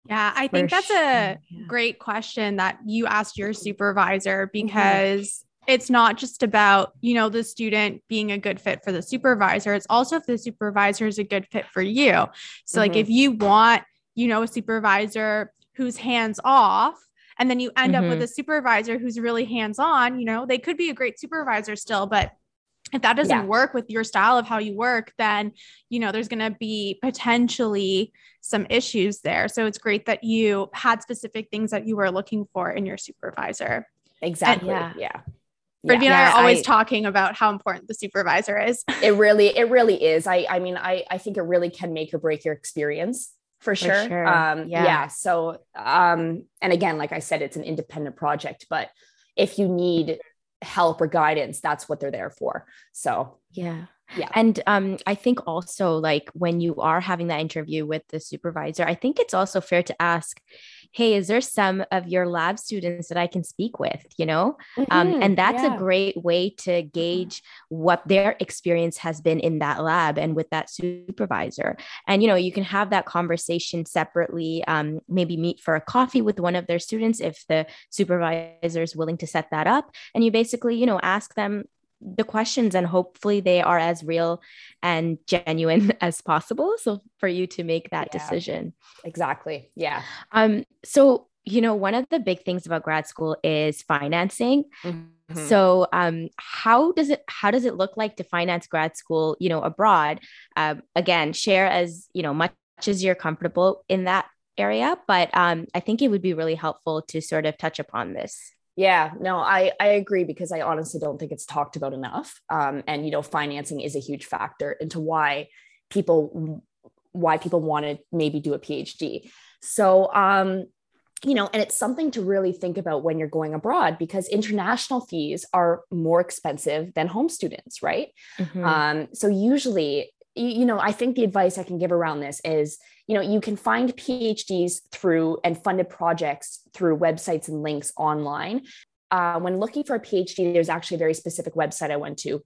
yeah, I think that's a yeah. great question that you asked your supervisor mm-hmm. because mm-hmm. it's not just about, you know, the student being a good fit for the supervisor, it's also if the supervisor is a good fit for you. So mm-hmm. like if you want, you know, a supervisor who's hands off and then you end mm-hmm. up with mm-hmm. a supervisor who's really hands on, you know, they could be a great supervisor still, but if that doesn't yeah. work with your style of how you work then you know there's going to be potentially some issues there so it's great that you had specific things that you were looking for in your supervisor exactly and, yeah yeah Brittany yeah, and I are always I, talking about how important the supervisor is. It really, it really is. I, I mean, I, I think it really can make or break your experience. for sure. For sure. Um, yeah. yeah. So, um, and again, like I said, it's an independent project, but if you need help or guidance, that's what they're there for. So, yeah. Yeah. And um, I think also like when you are having that interview with the supervisor, I think it's also fair to ask, hey, is there some of your lab students that I can speak with? You know, um, mm-hmm. um, and that's yeah. a great way to gauge what their experience has been in that lab and with that supervisor. And you know, you can have that conversation separately. Um, maybe meet for a coffee with one of their students if the supervisor is willing to set that up, and you basically, you know, ask them the questions and hopefully they are as real and genuine as possible. So for you to make that yeah, decision. Exactly. Yeah. Um so you know one of the big things about grad school is financing. Mm-hmm. so um how does it how does it look like to finance grad school you know abroad? Um, again share as you know much as you're comfortable in that area but um i think it would be really helpful to sort of touch upon this yeah, no, I I agree because I honestly don't think it's talked about enough. Um, and you know, financing is a huge factor into why people why people want to maybe do a PhD. So, um, you know, and it's something to really think about when you're going abroad because international fees are more expensive than home students, right? Mm-hmm. Um, so usually, you know, I think the advice I can give around this is you know you can find phds through and funded projects through websites and links online. Uh, when looking for a phd there's actually a very specific website i went to.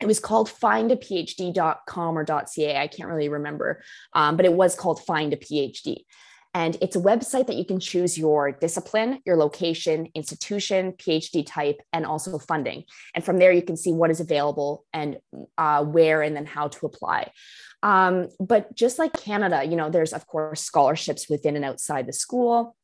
It was called findaphd.com or ca i can't really remember. Um, but it was called find a phd and it's a website that you can choose your discipline, your location, institution, PhD type, and also funding. And from there, you can see what is available and uh, where and then how to apply. Um, but just like Canada, you know, there's of course scholarships within and outside the school,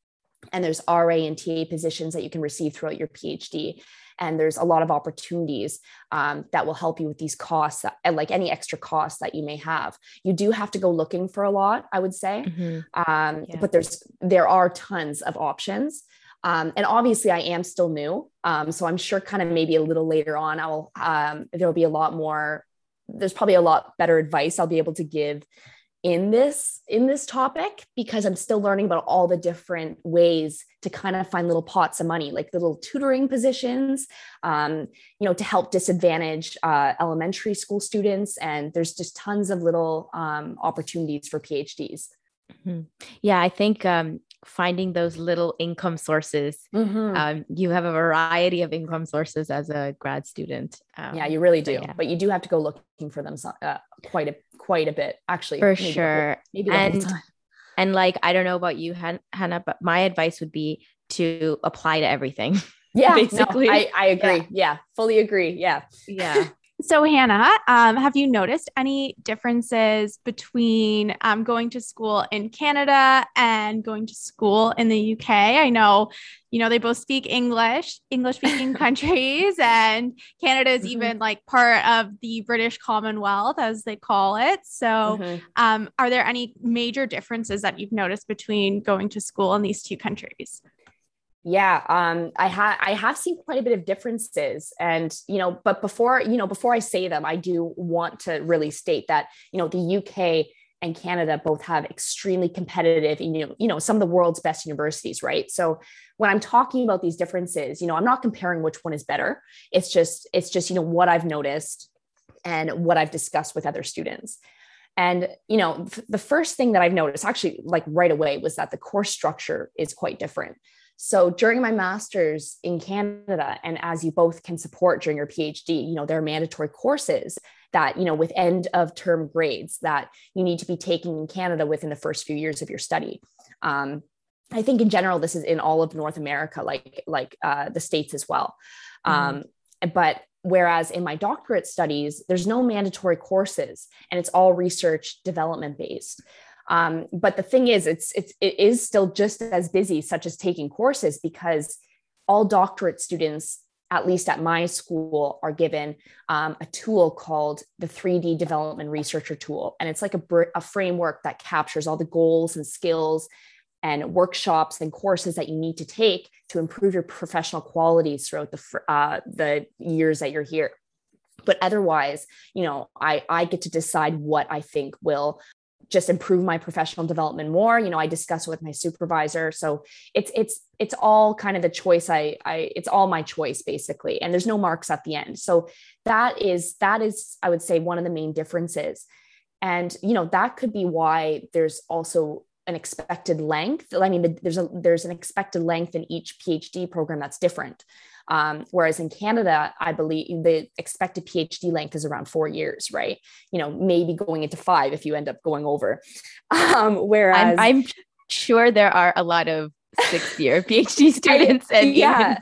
and there's RA and TA positions that you can receive throughout your PhD. And there's a lot of opportunities um, that will help you with these costs, and like any extra costs that you may have. You do have to go looking for a lot, I would say, mm-hmm. um, yeah. but there's there are tons of options. Um, and obviously, I am still new, um, so I'm sure kind of maybe a little later on, I'll um, there will be a lot more there's probably a lot better advice I'll be able to give in this in this topic because I'm still learning about all the different ways to kind of find little pots of money, like little tutoring positions, um, you know, to help disadvantaged uh, elementary school students. And there's just tons of little um, opportunities for PhDs. Mm-hmm. Yeah, I think um, finding those little income sources. Mm-hmm. Um, you have a variety of income sources as a grad student. Um, yeah, you really do. Yeah. But you do have to go looking for them uh, quite a quite a bit, actually. For maybe sure. maybe and and like I don't know about you, Hannah, but my advice would be to apply to everything. Yeah, basically. No, I, I agree. Yeah. yeah, fully agree. Yeah. Yeah. So, Hannah, um, have you noticed any differences between um, going to school in Canada and going to school in the UK? I know, you know, they both speak English, English speaking countries, and Canada is mm-hmm. even like part of the British Commonwealth, as they call it. So, mm-hmm. um, are there any major differences that you've noticed between going to school in these two countries? Yeah, um, I have I have seen quite a bit of differences, and you know, but before you know, before I say them, I do want to really state that you know the UK and Canada both have extremely competitive, you know, you know, some of the world's best universities, right? So when I'm talking about these differences, you know, I'm not comparing which one is better. It's just it's just you know what I've noticed and what I've discussed with other students. And you know, the first thing that I've noticed, actually, like right away, was that the course structure is quite different. So during my master's in Canada, and as you both can support during your PhD, you know, there are mandatory courses that, you know, with end of term grades that you need to be taking in Canada within the first few years of your study. Um, I think in general, this is in all of North America, like like uh, the states as well. Mm-hmm. Um, but whereas in my doctorate studies, there's no mandatory courses, and it's all research development based. Um, but the thing is, it's, it's it is still just as busy, such as taking courses, because all doctorate students, at least at my school, are given um, a tool called the 3D Development Researcher Tool, and it's like a, a framework that captures all the goals and skills and workshops and courses that you need to take to improve your professional qualities throughout the uh, the years that you're here. But otherwise you know i i get to decide what i think will just improve my professional development more you know i discuss it with my supervisor. So it's it's it's all kind of the choice i i it's all my choice basically and there's no marks at the end. So that is that is i would say one of the main differences. And you know that could be why there's also an expected length. I mean there's a there's an expected length in each phd program that's different um, whereas in Canada, I believe the expected PhD length is around four years, right? You know, maybe going into five if you end up going over. Um, whereas I'm, I'm sure there are a lot of six year PhD students. I, and yeah,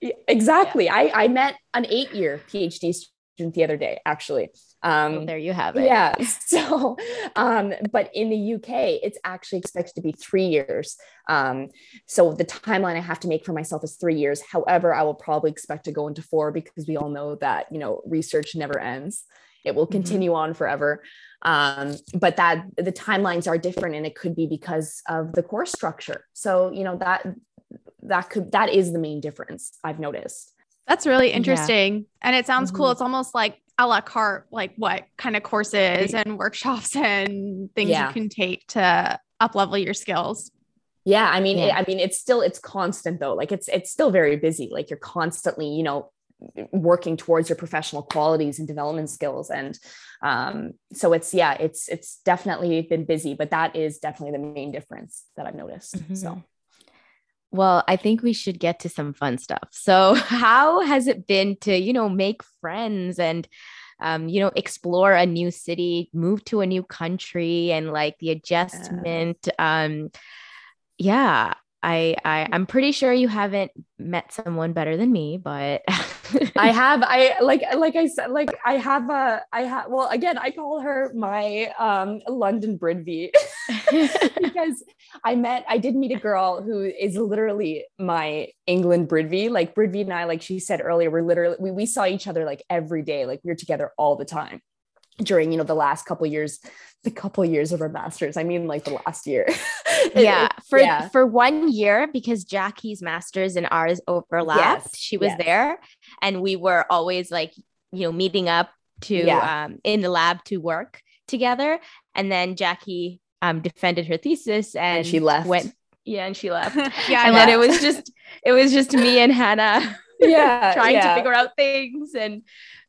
even, exactly. Yeah. I, I met an eight year PhD student the other day, actually. Um, well, there you have it. Yeah. So, um, but in the UK, it's actually expected to be three years. Um, so the timeline I have to make for myself is three years. However, I will probably expect to go into four because we all know that you know research never ends. It will mm-hmm. continue mm-hmm. on forever. Um, but that the timelines are different, and it could be because of the course structure. So you know that that could that is the main difference I've noticed. That's really interesting. Yeah. And it sounds mm-hmm. cool. It's almost like a la carte, like what kind of courses and workshops and things yeah. you can take to up level your skills. Yeah, I mean, yeah. It, I mean, it's still it's constant though. Like it's it's still very busy. Like you're constantly, you know, working towards your professional qualities and development skills. And um, so it's yeah, it's it's definitely been busy, but that is definitely the main difference that I've noticed. Mm-hmm. So. Well, I think we should get to some fun stuff. So, how has it been to, you know, make friends and, um, you know, explore a new city, move to a new country, and like the adjustment? Yeah. Um, yeah, I, I I'm pretty sure you haven't met someone better than me, but I have I like like I said like I have a I have well again I call her my um London Bridve because I met I did meet a girl who is literally my England Bridve like Bridve and I like she said earlier we're literally we, we saw each other like every day. Like we are together all the time during you know the last couple years the couple years of our masters i mean like the last year yeah for yeah. for one year because jackie's masters and ours overlapped yes. she was yes. there and we were always like you know meeting up to yeah. um in the lab to work together and then jackie um defended her thesis and, and she left went yeah and she left yeah and then it was just it was just me and hannah yeah trying yeah. to figure out things and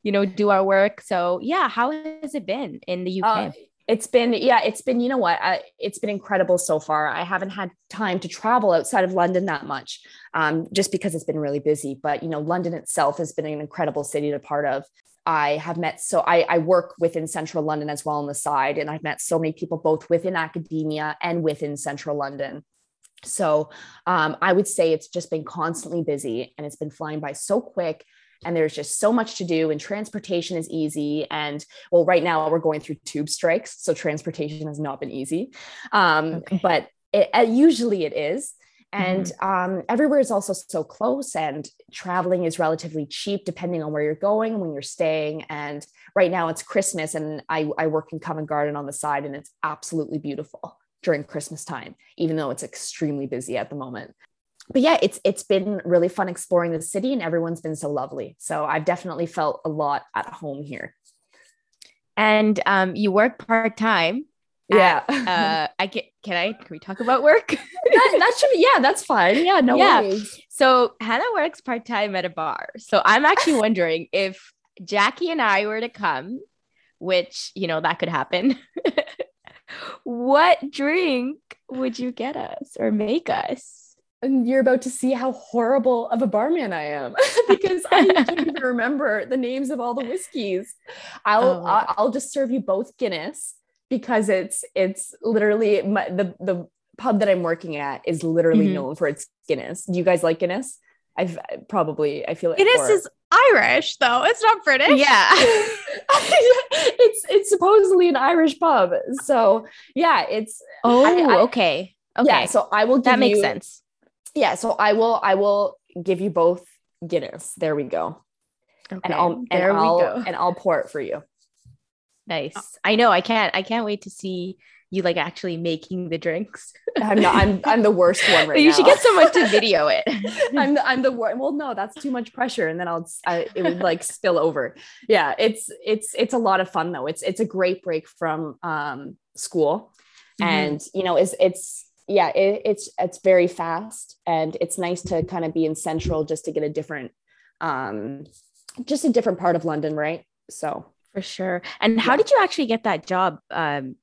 you know, do our work. So yeah, how has it been in the UK? Uh, it's been yeah it's been you know what I, it's been incredible so far i haven't had time to travel outside of london that much um, just because it's been really busy but you know london itself has been an incredible city to part of i have met so I, I work within central london as well on the side and i've met so many people both within academia and within central london so um, i would say it's just been constantly busy and it's been flying by so quick and there's just so much to do and transportation is easy and well right now we're going through tube strikes so transportation has not been easy um, okay. but it, uh, usually it is and mm-hmm. um, everywhere is also so close and traveling is relatively cheap depending on where you're going when you're staying and right now it's christmas and I, I work in covent garden on the side and it's absolutely beautiful during christmas time even though it's extremely busy at the moment but yeah, it's it's been really fun exploring the city, and everyone's been so lovely. So I've definitely felt a lot at home here. And um, you work part time. Yeah. uh, I can. Can I? Can we talk about work? that, that should. Be, yeah, that's fine. Yeah, no yeah. worries. So Hannah works part time at a bar. So I'm actually wondering if Jackie and I were to come, which you know that could happen. What drink would you get us or make us? and you're about to see how horrible of a barman I am because I don't even remember the names of all the whiskeys. I'll oh I'll, just serve you both Guinness because it's it's literally my, the the pub that I'm working at is literally mm-hmm. known for its Guinness. Do you guys like Guinness? I've probably I feel it. Guinness is Irish though. It's not British. Yeah. it's it's supposedly an Irish pub. So yeah, it's Oh, I, I, okay. Okay. Yeah, so I will That makes you, sense yeah so i will i will give you both guinness there we go okay, and i'll and i'll and i'll pour it for you nice i know i can't i can't wait to see you like actually making the drinks. I'm not. I'm I'm the worst one right you now. should get someone to video it. I'm the, I'm the worst. Well, no, that's too much pressure, and then I'll I, it would like spill over. Yeah, it's it's it's a lot of fun though. It's it's a great break from um, school, Mhm. and you know, it's it's yeah, it, it's it's very fast, and it's nice to kind of be in central just to get a different, um, just a different part of London, right? So For sure. And how Yeah. did you actually get that job um,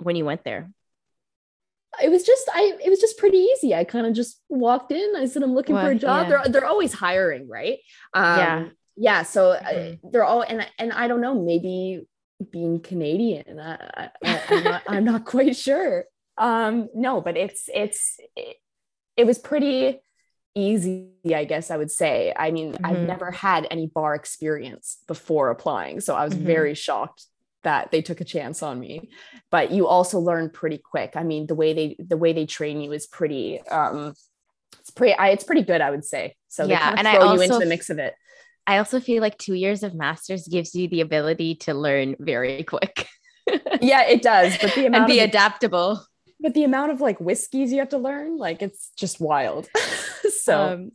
when you went there? it was just I it was just pretty easy. I kind of just walked in. I said I'm looking for a job. yeah. They're they're always hiring, right? Um, Yeah. yeah. So uh, Mhm. they're all and and I don't know. Maybe being Canadian, I, I, I'm, not, I'm not quite sure. Um, no, but it's it's it, it was pretty easy, I guess I would say. I mean, I've Mhm. never had any bar experience before applying, so I was Mhm. very shocked that they took a chance on me. But you also learn pretty quick. I mean, the way they the way they train you is pretty um it's pretty I, it's pretty good, I would say. So they Yeah, kind of and I throw you into also the mix of it. I also feel like two years of masters gives you the ability to learn very quick Yeah, it does. But the amount and be of, adaptable. but the amount of like whiskeys you have to learn, like it's just wild. so Um,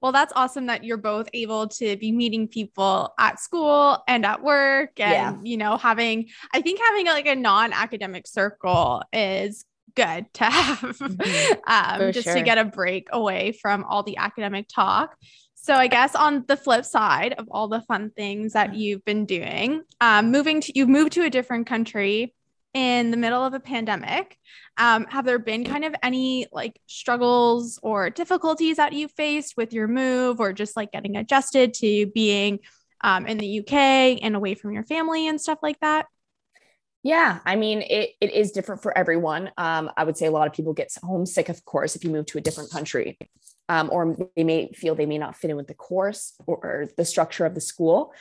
Well, that's awesome that you're both able to be meeting people at school and at work and Yeah. you know having I think having like a non-academic circle is good to have Mhm. um, just sure. to get a break away from all the academic talk. So I guess on the flip side of all the fun things that you've been doing, um, moving to you've moved to a different country in the middle of a pandemic. Um, have there been kind of any like struggles or difficulties that you faced with your move or just like getting adjusted to being um, in the UK and away from your family and stuff like that? Yeah, I mean, it, it is different for everyone. Um, I would say a lot of people get homesick, of course, if you move to a different country, um, or they may feel they may not fit in with the course or, or the structure of the school.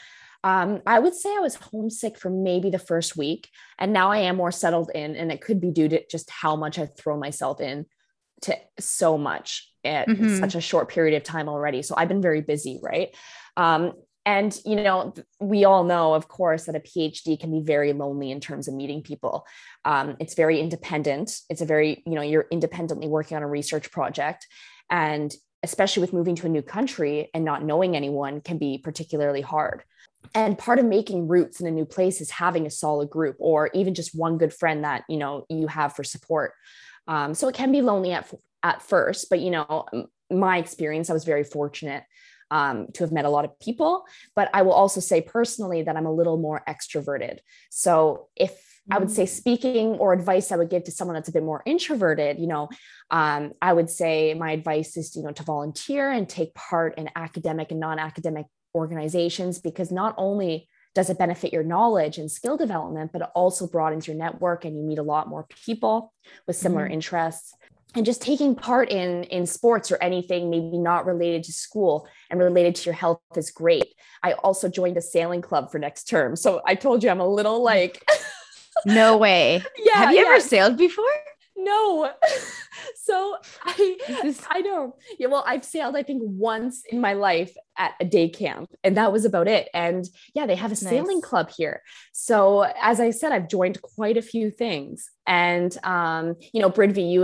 Um, I would say I was homesick for maybe the first week, and now I am more settled in, and it could be due to just how much I throw myself in to so much at Mhm. such a short period of time already. So I've been very busy, right? Um, and you know we all know of course that a phd can be very lonely in terms of meeting people um, it's very independent it's a very you know you're independently working on a research project and especially with moving to a new country and not knowing anyone can be particularly hard and part of making roots in a new place is having a solid group or even just one good friend that you know you have for support um, so it can be lonely at, at first but you know my experience i was very fortunate um, to have met a lot of people. But I will also say personally that I'm a little more extroverted. So if I would say speaking or advice I would give to someone that's a bit more introverted, you know, um, I would say my advice is, you know, to volunteer and take part in academic and non-academic organizations because not only does it benefit your knowledge and skill development, but it also broadens your network and you meet a lot more people with similar Mhm. interests and just taking part in in sports or anything maybe not related to school and related to your health is great i also joined a sailing club for next term so i told you i'm a little like no way. yeah Have you yeah, ever sailed before? No. So i This is- i know. Yeah well i've sailed i think once in my life at a day camp and that was about it. And yeah they have a sailing Nice. club here. So as i said i've joined quite a few things. And um you know Bridve you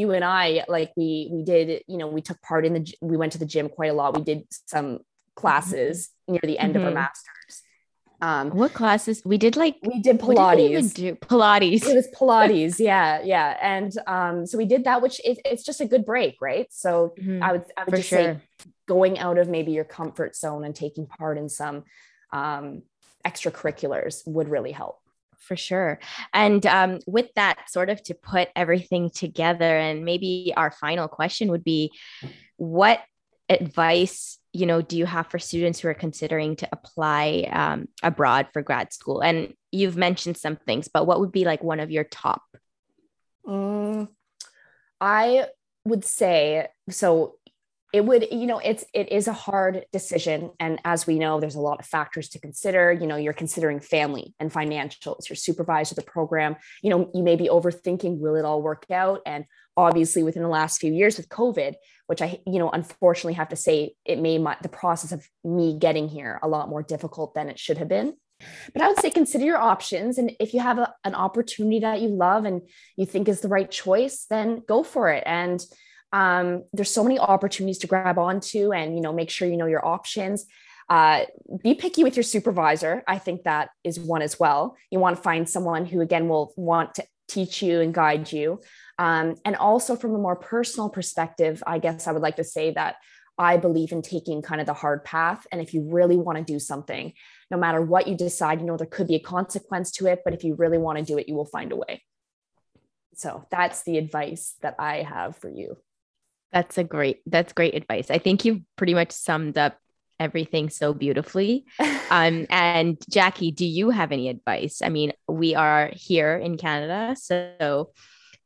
you and i like we we did you know we took part in the we went to the gym quite a lot. We did some classes near the end of our Mhm. masters um What classes? We did like we did what did we pilates do? Pilates. it was Pilates, yeah, yeah, and um, so we did that, which it, it's just a good break, right? So Mhm, I would, I would for just say going out of maybe your comfort zone and taking part in some um, extracurriculars would really help. for sure. And um, with that, sort of to put everything together, and maybe our final question would be what advice you know do you have for students who are considering to apply um, abroad for grad school and you've mentioned some things but what would be like one of your top Mm, I would say so. It would, you know, it's it is a hard decision, and as we know, there's a lot of factors to consider. You know, you're considering family and financials. Your supervisor, the program. You know, you may be overthinking. Will it all work out? And obviously, within the last few years with COVID, which I, you know, unfortunately have to say, it made my, the process of me getting here a lot more difficult than it should have been. But I would say consider your options. And if you have a, an opportunity that you love and you think is the right choice, then go for it. And um, there's so many opportunities to grab onto and, you know, make sure you know your options. Uh, be picky with your supervisor. I think that is one as well. You want to find someone who, again, will want to teach you and guide you. Um, and also, from a more personal perspective, I guess I would like to say that I believe in taking kind of the hard path. And if you really want to do something, no matter what you decide, you know, there could be a consequence to it, but if you really want to do it, you will find a way. So that's the advice that I have for you. That's a great, that's great advice. I think you've pretty much summed up everything so beautifully. um, and Jackie, do you have any advice? I mean, we are here in Canada. So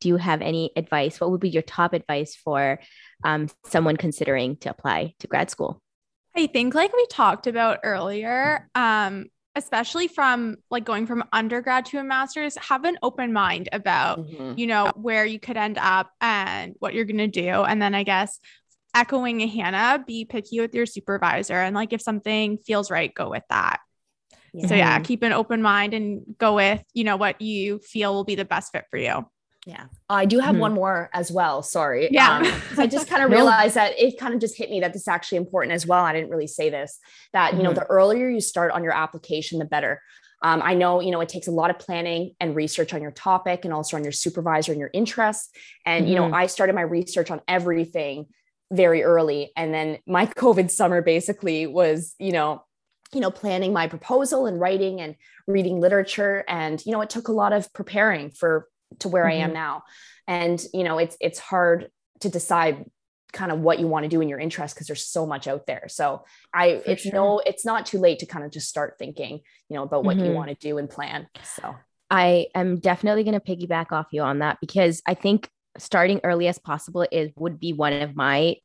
do you have any advice? What would be your top advice for um, someone considering to apply to grad school? I think, like we talked about earlier, um, especially from like going from undergrad to a master's, have an open mind about, mm-hmm. you know, where you could end up and what you're going to do. And then I guess echoing Hannah, be picky with your supervisor. And like if something feels right, go with that. Yeah. So yeah, keep an open mind and go with, you know, what you feel will be the best fit for you. Yeah. I do have mm-hmm. one more as well. Sorry. Yeah. Um, I just kind of realized that it kind of just hit me that this is actually important as well. I didn't really say this that, mm-hmm. you know, mm-hmm. the earlier you start on your application, the better. Um, I know, you know, it takes a lot of planning and research on your topic and also on your supervisor and your interests. And, mm-hmm. you know, mm-hmm. I started my research on everything very early. And then my COVID summer basically was, you know, you know planning my proposal and writing and reading literature and you know it took a lot of preparing for to where mm-hmm. I am mm-hmm. now. And, you know, it's, it's hard to decide kind of what you want to do in your interest because there's so much out there. So I, For it's sure. no, it's not too late to kind of just start thinking, you know, about what mm-hmm. you want to do and plan. So I am definitely going to piggyback off you on that because I think starting early as possible is would be one of my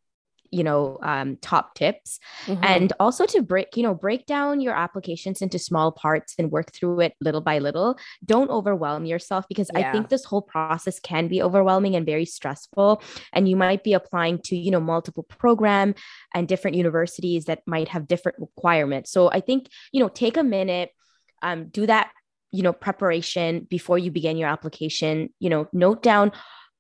you know um, top tips. Mm-hmm. and also to break you know break down your applications into small parts and work through it little by little. Don't overwhelm yourself because yeah. i think this whole process can be overwhelming and very stressful. And you might be applying to you know multiple program and different universities that might have different requirements. So i think you know take a minute um, do that you know preparation before you begin your application. You know note down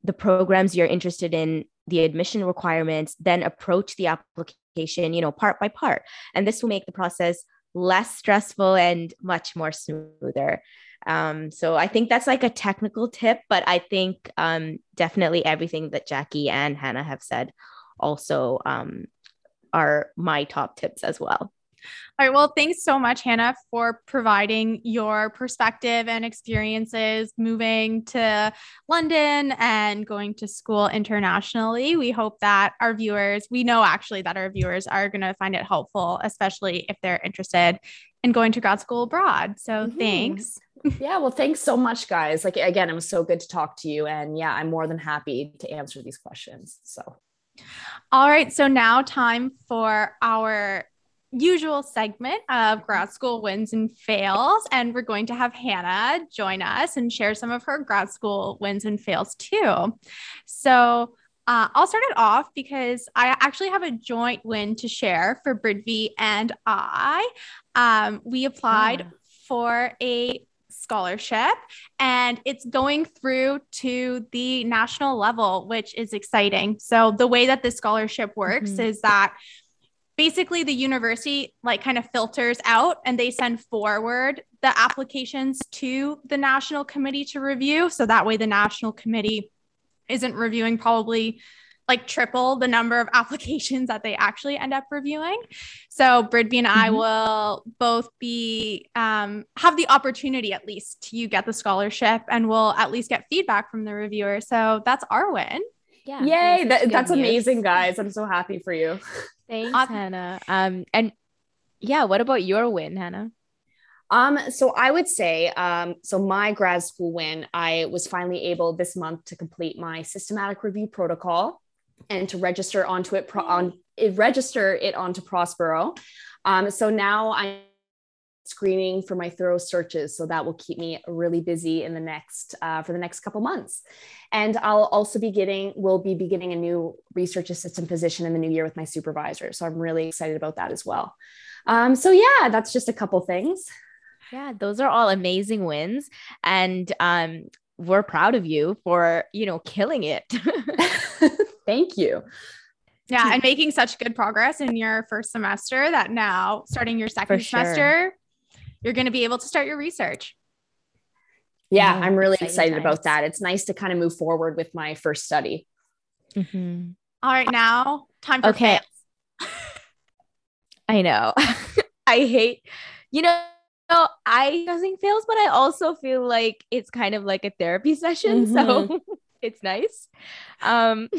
the programs you're interested in the admission requirements, then approach the application, you know, part by part. And this will make the process less stressful and much more smoother. Um, so I think that's like a technical tip, but I think um, definitely everything that Jackie and Hannah have said also um, are my top tips as well. All right. Well, thanks so much, Hannah, for providing your perspective and experiences moving to London and going to school internationally. We hope that our viewers, we know actually that our viewers are going to find it helpful, especially if they're interested in going to grad school abroad. So mm-hmm. thanks. yeah. Well, thanks so much, guys. Like, again, it was so good to talk to you. And yeah, I'm more than happy to answer these questions. So. All right. So now time for our usual segment of grad school wins and fails. And we're going to have Hannah join us and share some of her grad school wins and fails too. So uh, I'll start it off because I actually have a joint win to share for Bridve and I. Um, we applied yeah. for a scholarship and it's going through to the national level, which is exciting. So, the way that this scholarship works mm-hmm. is that basically the university like kind of filters out and they send forward the applications to the national committee to review so that way the national committee isn't reviewing probably like triple the number of applications that they actually end up reviewing. So Bridve and I mm-hmm. will both be um, have the opportunity at least to get the scholarship and we'll at least get feedback from the reviewer. So that's our win. Yeah. Yay. That, that's news. amazing, guys. I'm so happy for you. Thanks, uh, Hannah. Um, and yeah, what about your win, Hannah? Um, so I would say, um, so my grad school win, I was finally able this month to complete my systematic review protocol and to register onto it pro- on it, register it onto Prospero. Um, so now I'm screening for my thorough searches, so that will keep me really busy in the next uh, for the next couple months. And I'll also be getting, will be beginning a new research assistant position in the new year with my supervisor. So I'm really excited about that as well. Um, so yeah, that's just a couple things. Yeah, those are all amazing wins. And um, we're proud of you for, you know, killing it. Thank you. Yeah, and making such good progress in your first semester that now starting your second sure. semester, you're going to be able to start your research. Yeah, Yeah, I'm really exciting excited about that. It's nice to kind of move forward with my first study. Mhm. All right, now time for Okay. fails. I know. I hate, you know, I using fails, but I also feel like it's kind of like a therapy session. So it's nice. Um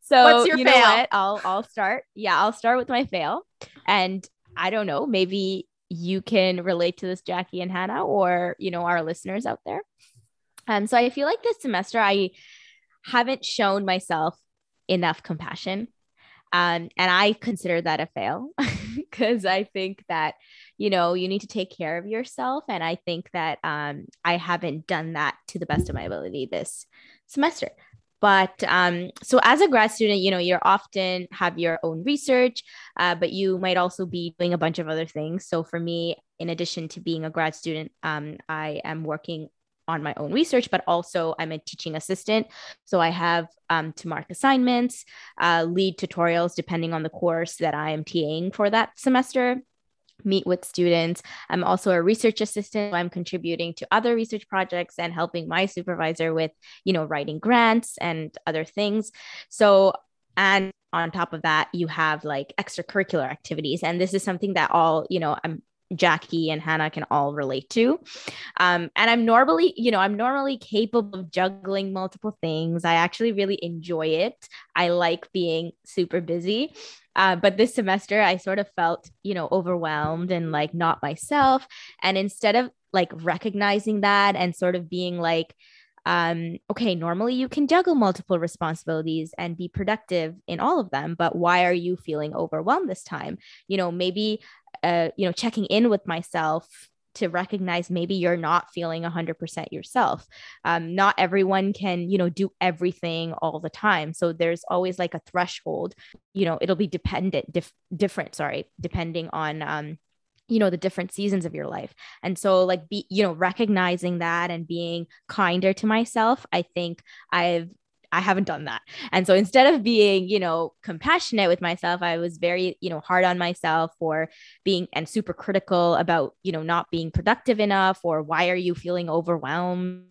so What's your you know fail? what? I'll I'll start. Yeah, I'll start with my fail. And I don't know, maybe you can relate to this, Jackie and Hannah, or you know, our listeners out there. Um, so I feel like this semester I haven't shown myself enough compassion. Um, and I consider that a fail because I think that, you know, you need to take care of yourself. And I think that um, I haven't done that to the best of my ability this semester. But um, so as a grad student, you know, you're often have your own research, uh, but you might also be doing a bunch of other things. So for me, in addition to being a grad student, um, I am working on my own research, but also I'm a teaching assistant. So I have um, to mark assignments, uh, lead tutorials depending on the course that I am TAing for that semester, meet with students. I'm also a research assistant. I'm contributing to other research projects and helping my supervisor with, you know, writing grants and other things. So, and on top of that, you have like extracurricular activities. And this is something that all, you know, I'm Jackie and Hannah can all relate to. Um, and I'm normally, you know, I'm normally capable of juggling multiple things. I actually really enjoy it. I like being super busy. Uh, but this semester, I sort of felt, you know, overwhelmed and like not myself. And instead of like recognizing that and sort of being like, um, okay, normally you can juggle multiple responsibilities and be productive in all of them, but why are you feeling overwhelmed this time? You know, maybe, uh, you know, checking in with myself to recognize maybe you're not feeling 100% yourself. Um, not everyone can you know do everything all the time. So there's always like a threshold you know it'll be dependent dif- different sorry depending on um, you know the different seasons of your life. And so like be you know recognizing that and being kinder to myself i think i've I haven't done that. And so instead of being, you know, compassionate with myself, I was very, you know, hard on myself for being and super critical about, you know, not being productive enough or why are you feeling overwhelmed?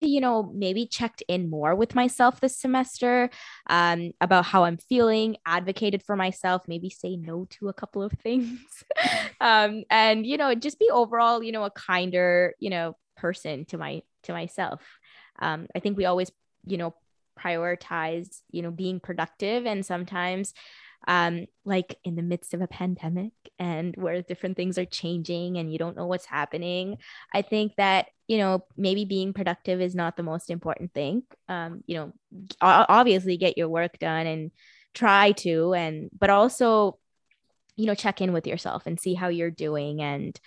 You know, maybe checked in more with myself this semester um, about how I'm feeling, advocated for myself, maybe say no to a couple of things. um, and, you know, just be overall, you know, a kinder, you know, person to my to myself. Um, I think we always, you know, prioritize you know being productive. And sometimes um like in the midst of a pandemic and where different things are changing and you don't know what's happening i think that you know maybe being productive is not the most important thing. Um you know obviously get your work done and try to and but also you know check in with yourself and see how you're doing. And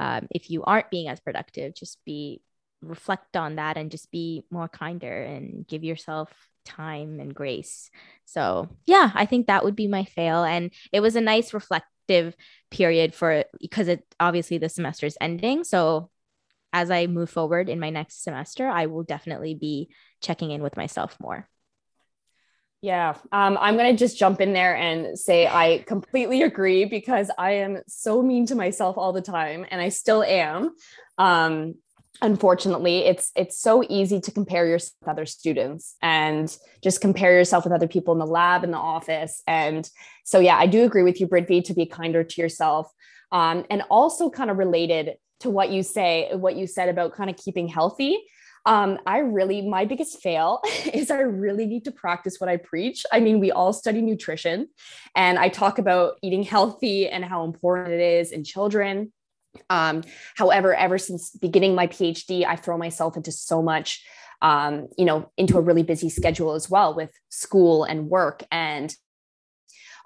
um, if you aren't being as productive just be reflect on that and just be more kinder and give yourself time and grace. So, yeah, I think that would be my fail. And it was a nice reflective period for because it obviously the semester is ending. So, as I move forward in my next semester, I will definitely be checking in with myself more. Yeah, um, I'm going to just jump in there and say I completely agree because I am so mean to myself all the time, and I still am. Um, unfortunately, it's it's so easy to compare yourself with other students and just compare yourself with other people in the lab in the office. And so, yeah, I do agree with you, Bridve, to be kinder to yourself, um, and also kind of related to what you say, what you said about kind of keeping healthy um, I really, my biggest fail is I really need to practice what I preach. I mean, we all study nutrition and I talk about eating healthy and how important it is in children. Um, however, ever since beginning my PhD, I throw myself into so much, um, you know, into a really busy schedule as well with school and work and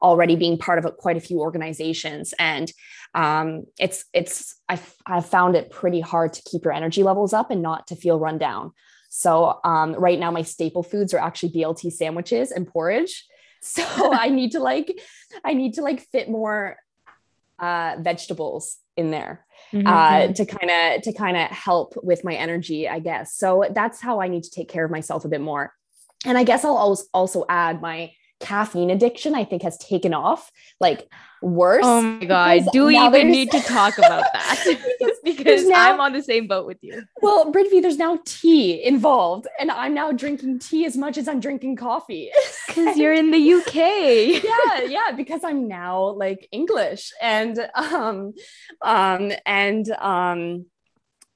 already being part of a, quite a few organizations. And um, it's it's I've, I've found it pretty hard to keep your energy levels up and not to feel run down. So um, right now my staple foods are actually blt sandwiches and porridge. So i need to like i need to like fit more uh, vegetables in there uh, mhm. to kind of to kind of help with my energy, I guess. So that's how I need to take care of myself a bit more. And I guess I'll also also add my caffeine addiction. I think has taken off like worse. Oh my god! Do we even need to talk about that? Because because now- I'm on the same boat with you. well, Brittany, there's now tea involved, and I'm now drinking tea as much as I'm drinking coffee. Because you're in the UK. yeah yeah because i'm now like english and um um and um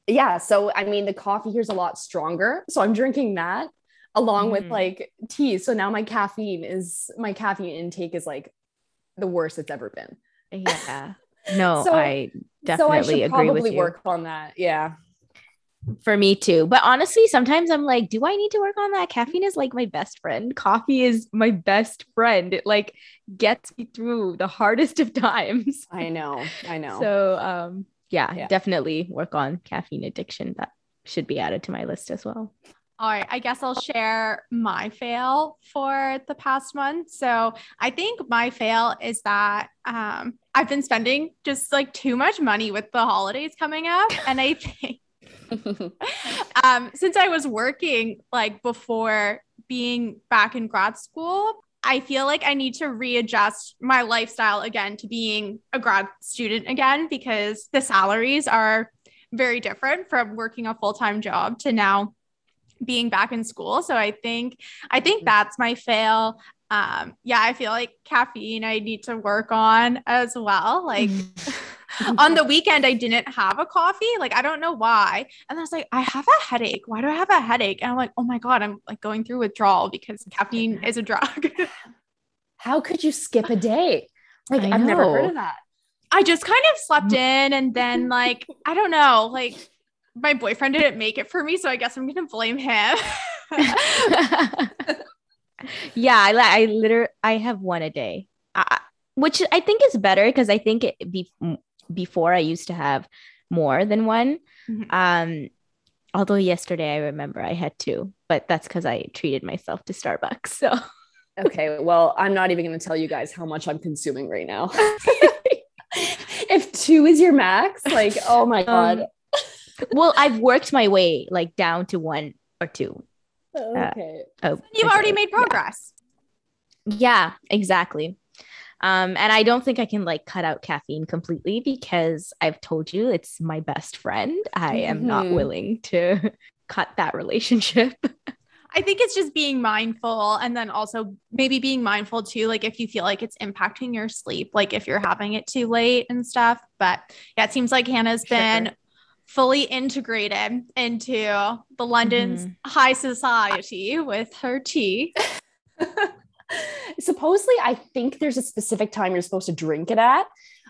yeah so i mean the coffee here's a lot stronger so i'm drinking that along with Mhm. like tea so now my caffeine is my caffeine intake is like the worst it's ever been Yeah. No, So- I so i definitely should agree probably with you. work on that yeah For me too. But honestly, sometimes I'm like, do I need to work on that? Caffeine is like my best friend. Coffee is my best friend. It like gets me through the hardest of times. i know i know So um yeah, Yeah. definitely work on caffeine addiction. That should be added to my list as well. All right, I guess I'll share my fail for the past month. So I think my fail is that um, I've been spending just like too much money with the holidays coming up. And I think um, since I was working like before being back in grad school, I feel like I need to readjust my lifestyle again to being a grad student again because the salaries are very different from working a full-time job to now being back in school. So I think I think mm-hmm. that's my fail. Um yeah, I feel like caffeine I need to work on as well. Like mm-hmm. on the weekend I didn't have a coffee. Like I don't know why. And I was like, I have a headache. Why do I have a headache? And I'm like, oh my God, I'm like going through withdrawal because caffeine is a drug. how could you skip a day like i've never heard of that I just kind of slept mm. in and then like I don't know, like my boyfriend didn't make it for me, so I guess I'm gonna blame him. yeah, I, I literally I have one a day, I, which I think is better because I think it be, before I used to have more than one. Mhm. Um, although yesterday I remember I had two, but that's because I treated myself to Starbucks. So Okay, well, I'm not even going to tell you guys how much I'm consuming right now. if two is your max, like, oh my God. Um, well, I've worked my way like down to one or two. okay. Oh, You've okay. already made progress. Yeah, exactly. Um, and I don't think I can like cut out caffeine completely because I've told you it's my best friend. I am not Mhm. willing to cut that relationship. I think it's just being mindful and then also maybe being mindful too, like if you feel like it's impacting your sleep, like if you're having it too late and stuff. But yeah, it seems like Hannah's Sure. been fully integrated into the London's Mhm. high society with her tea. Supposedly, I think there's a specific time you're supposed to drink it at.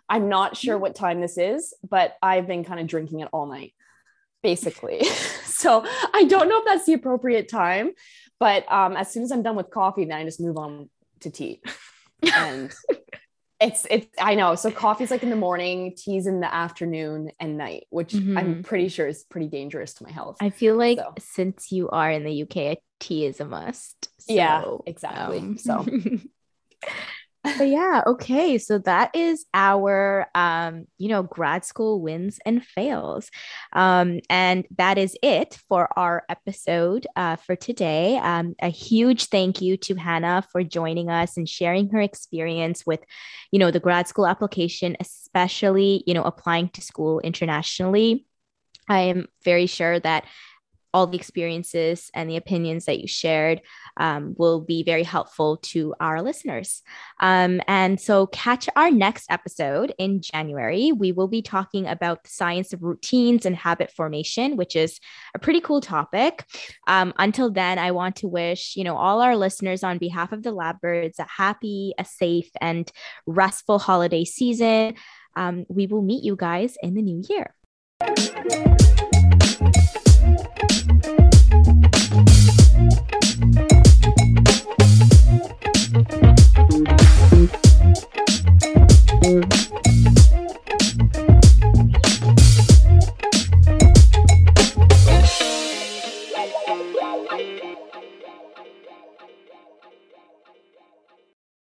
I'm not sure what time this is, but I've been kind of drinking it all night, basically. so I don't know if that's the appropriate time, but um, as soon as I'm done with coffee, then I just move on to tea. And it's it's I know. So coffee's like in the morning, tea's in the afternoon and night, which I'm Mhm. pretty sure is pretty dangerous to my health. I feel like So. since you are in the UK, a tea is a must. Yeah, So, exactly. um, So. but yeah, okay. So that is our um, you know, grad school wins and fails. Um, and that is it for our episode uh, for today. Um, a huge thank you to Hannah for joining us and sharing her experience with, you know, the grad school application, especially, you know, applying to school internationally. I am very sure that all the experiences and the opinions that you shared um, will be very helpful to our listeners. Um, and so, catch our next episode in January. We will be talking about the science of routines and habit formation, which is a pretty cool topic. Um, until then, I want to wish you know all our listeners on behalf of the Lab Birds a happy, a safe, and restful holiday season. Um, we will meet you guys in the new year.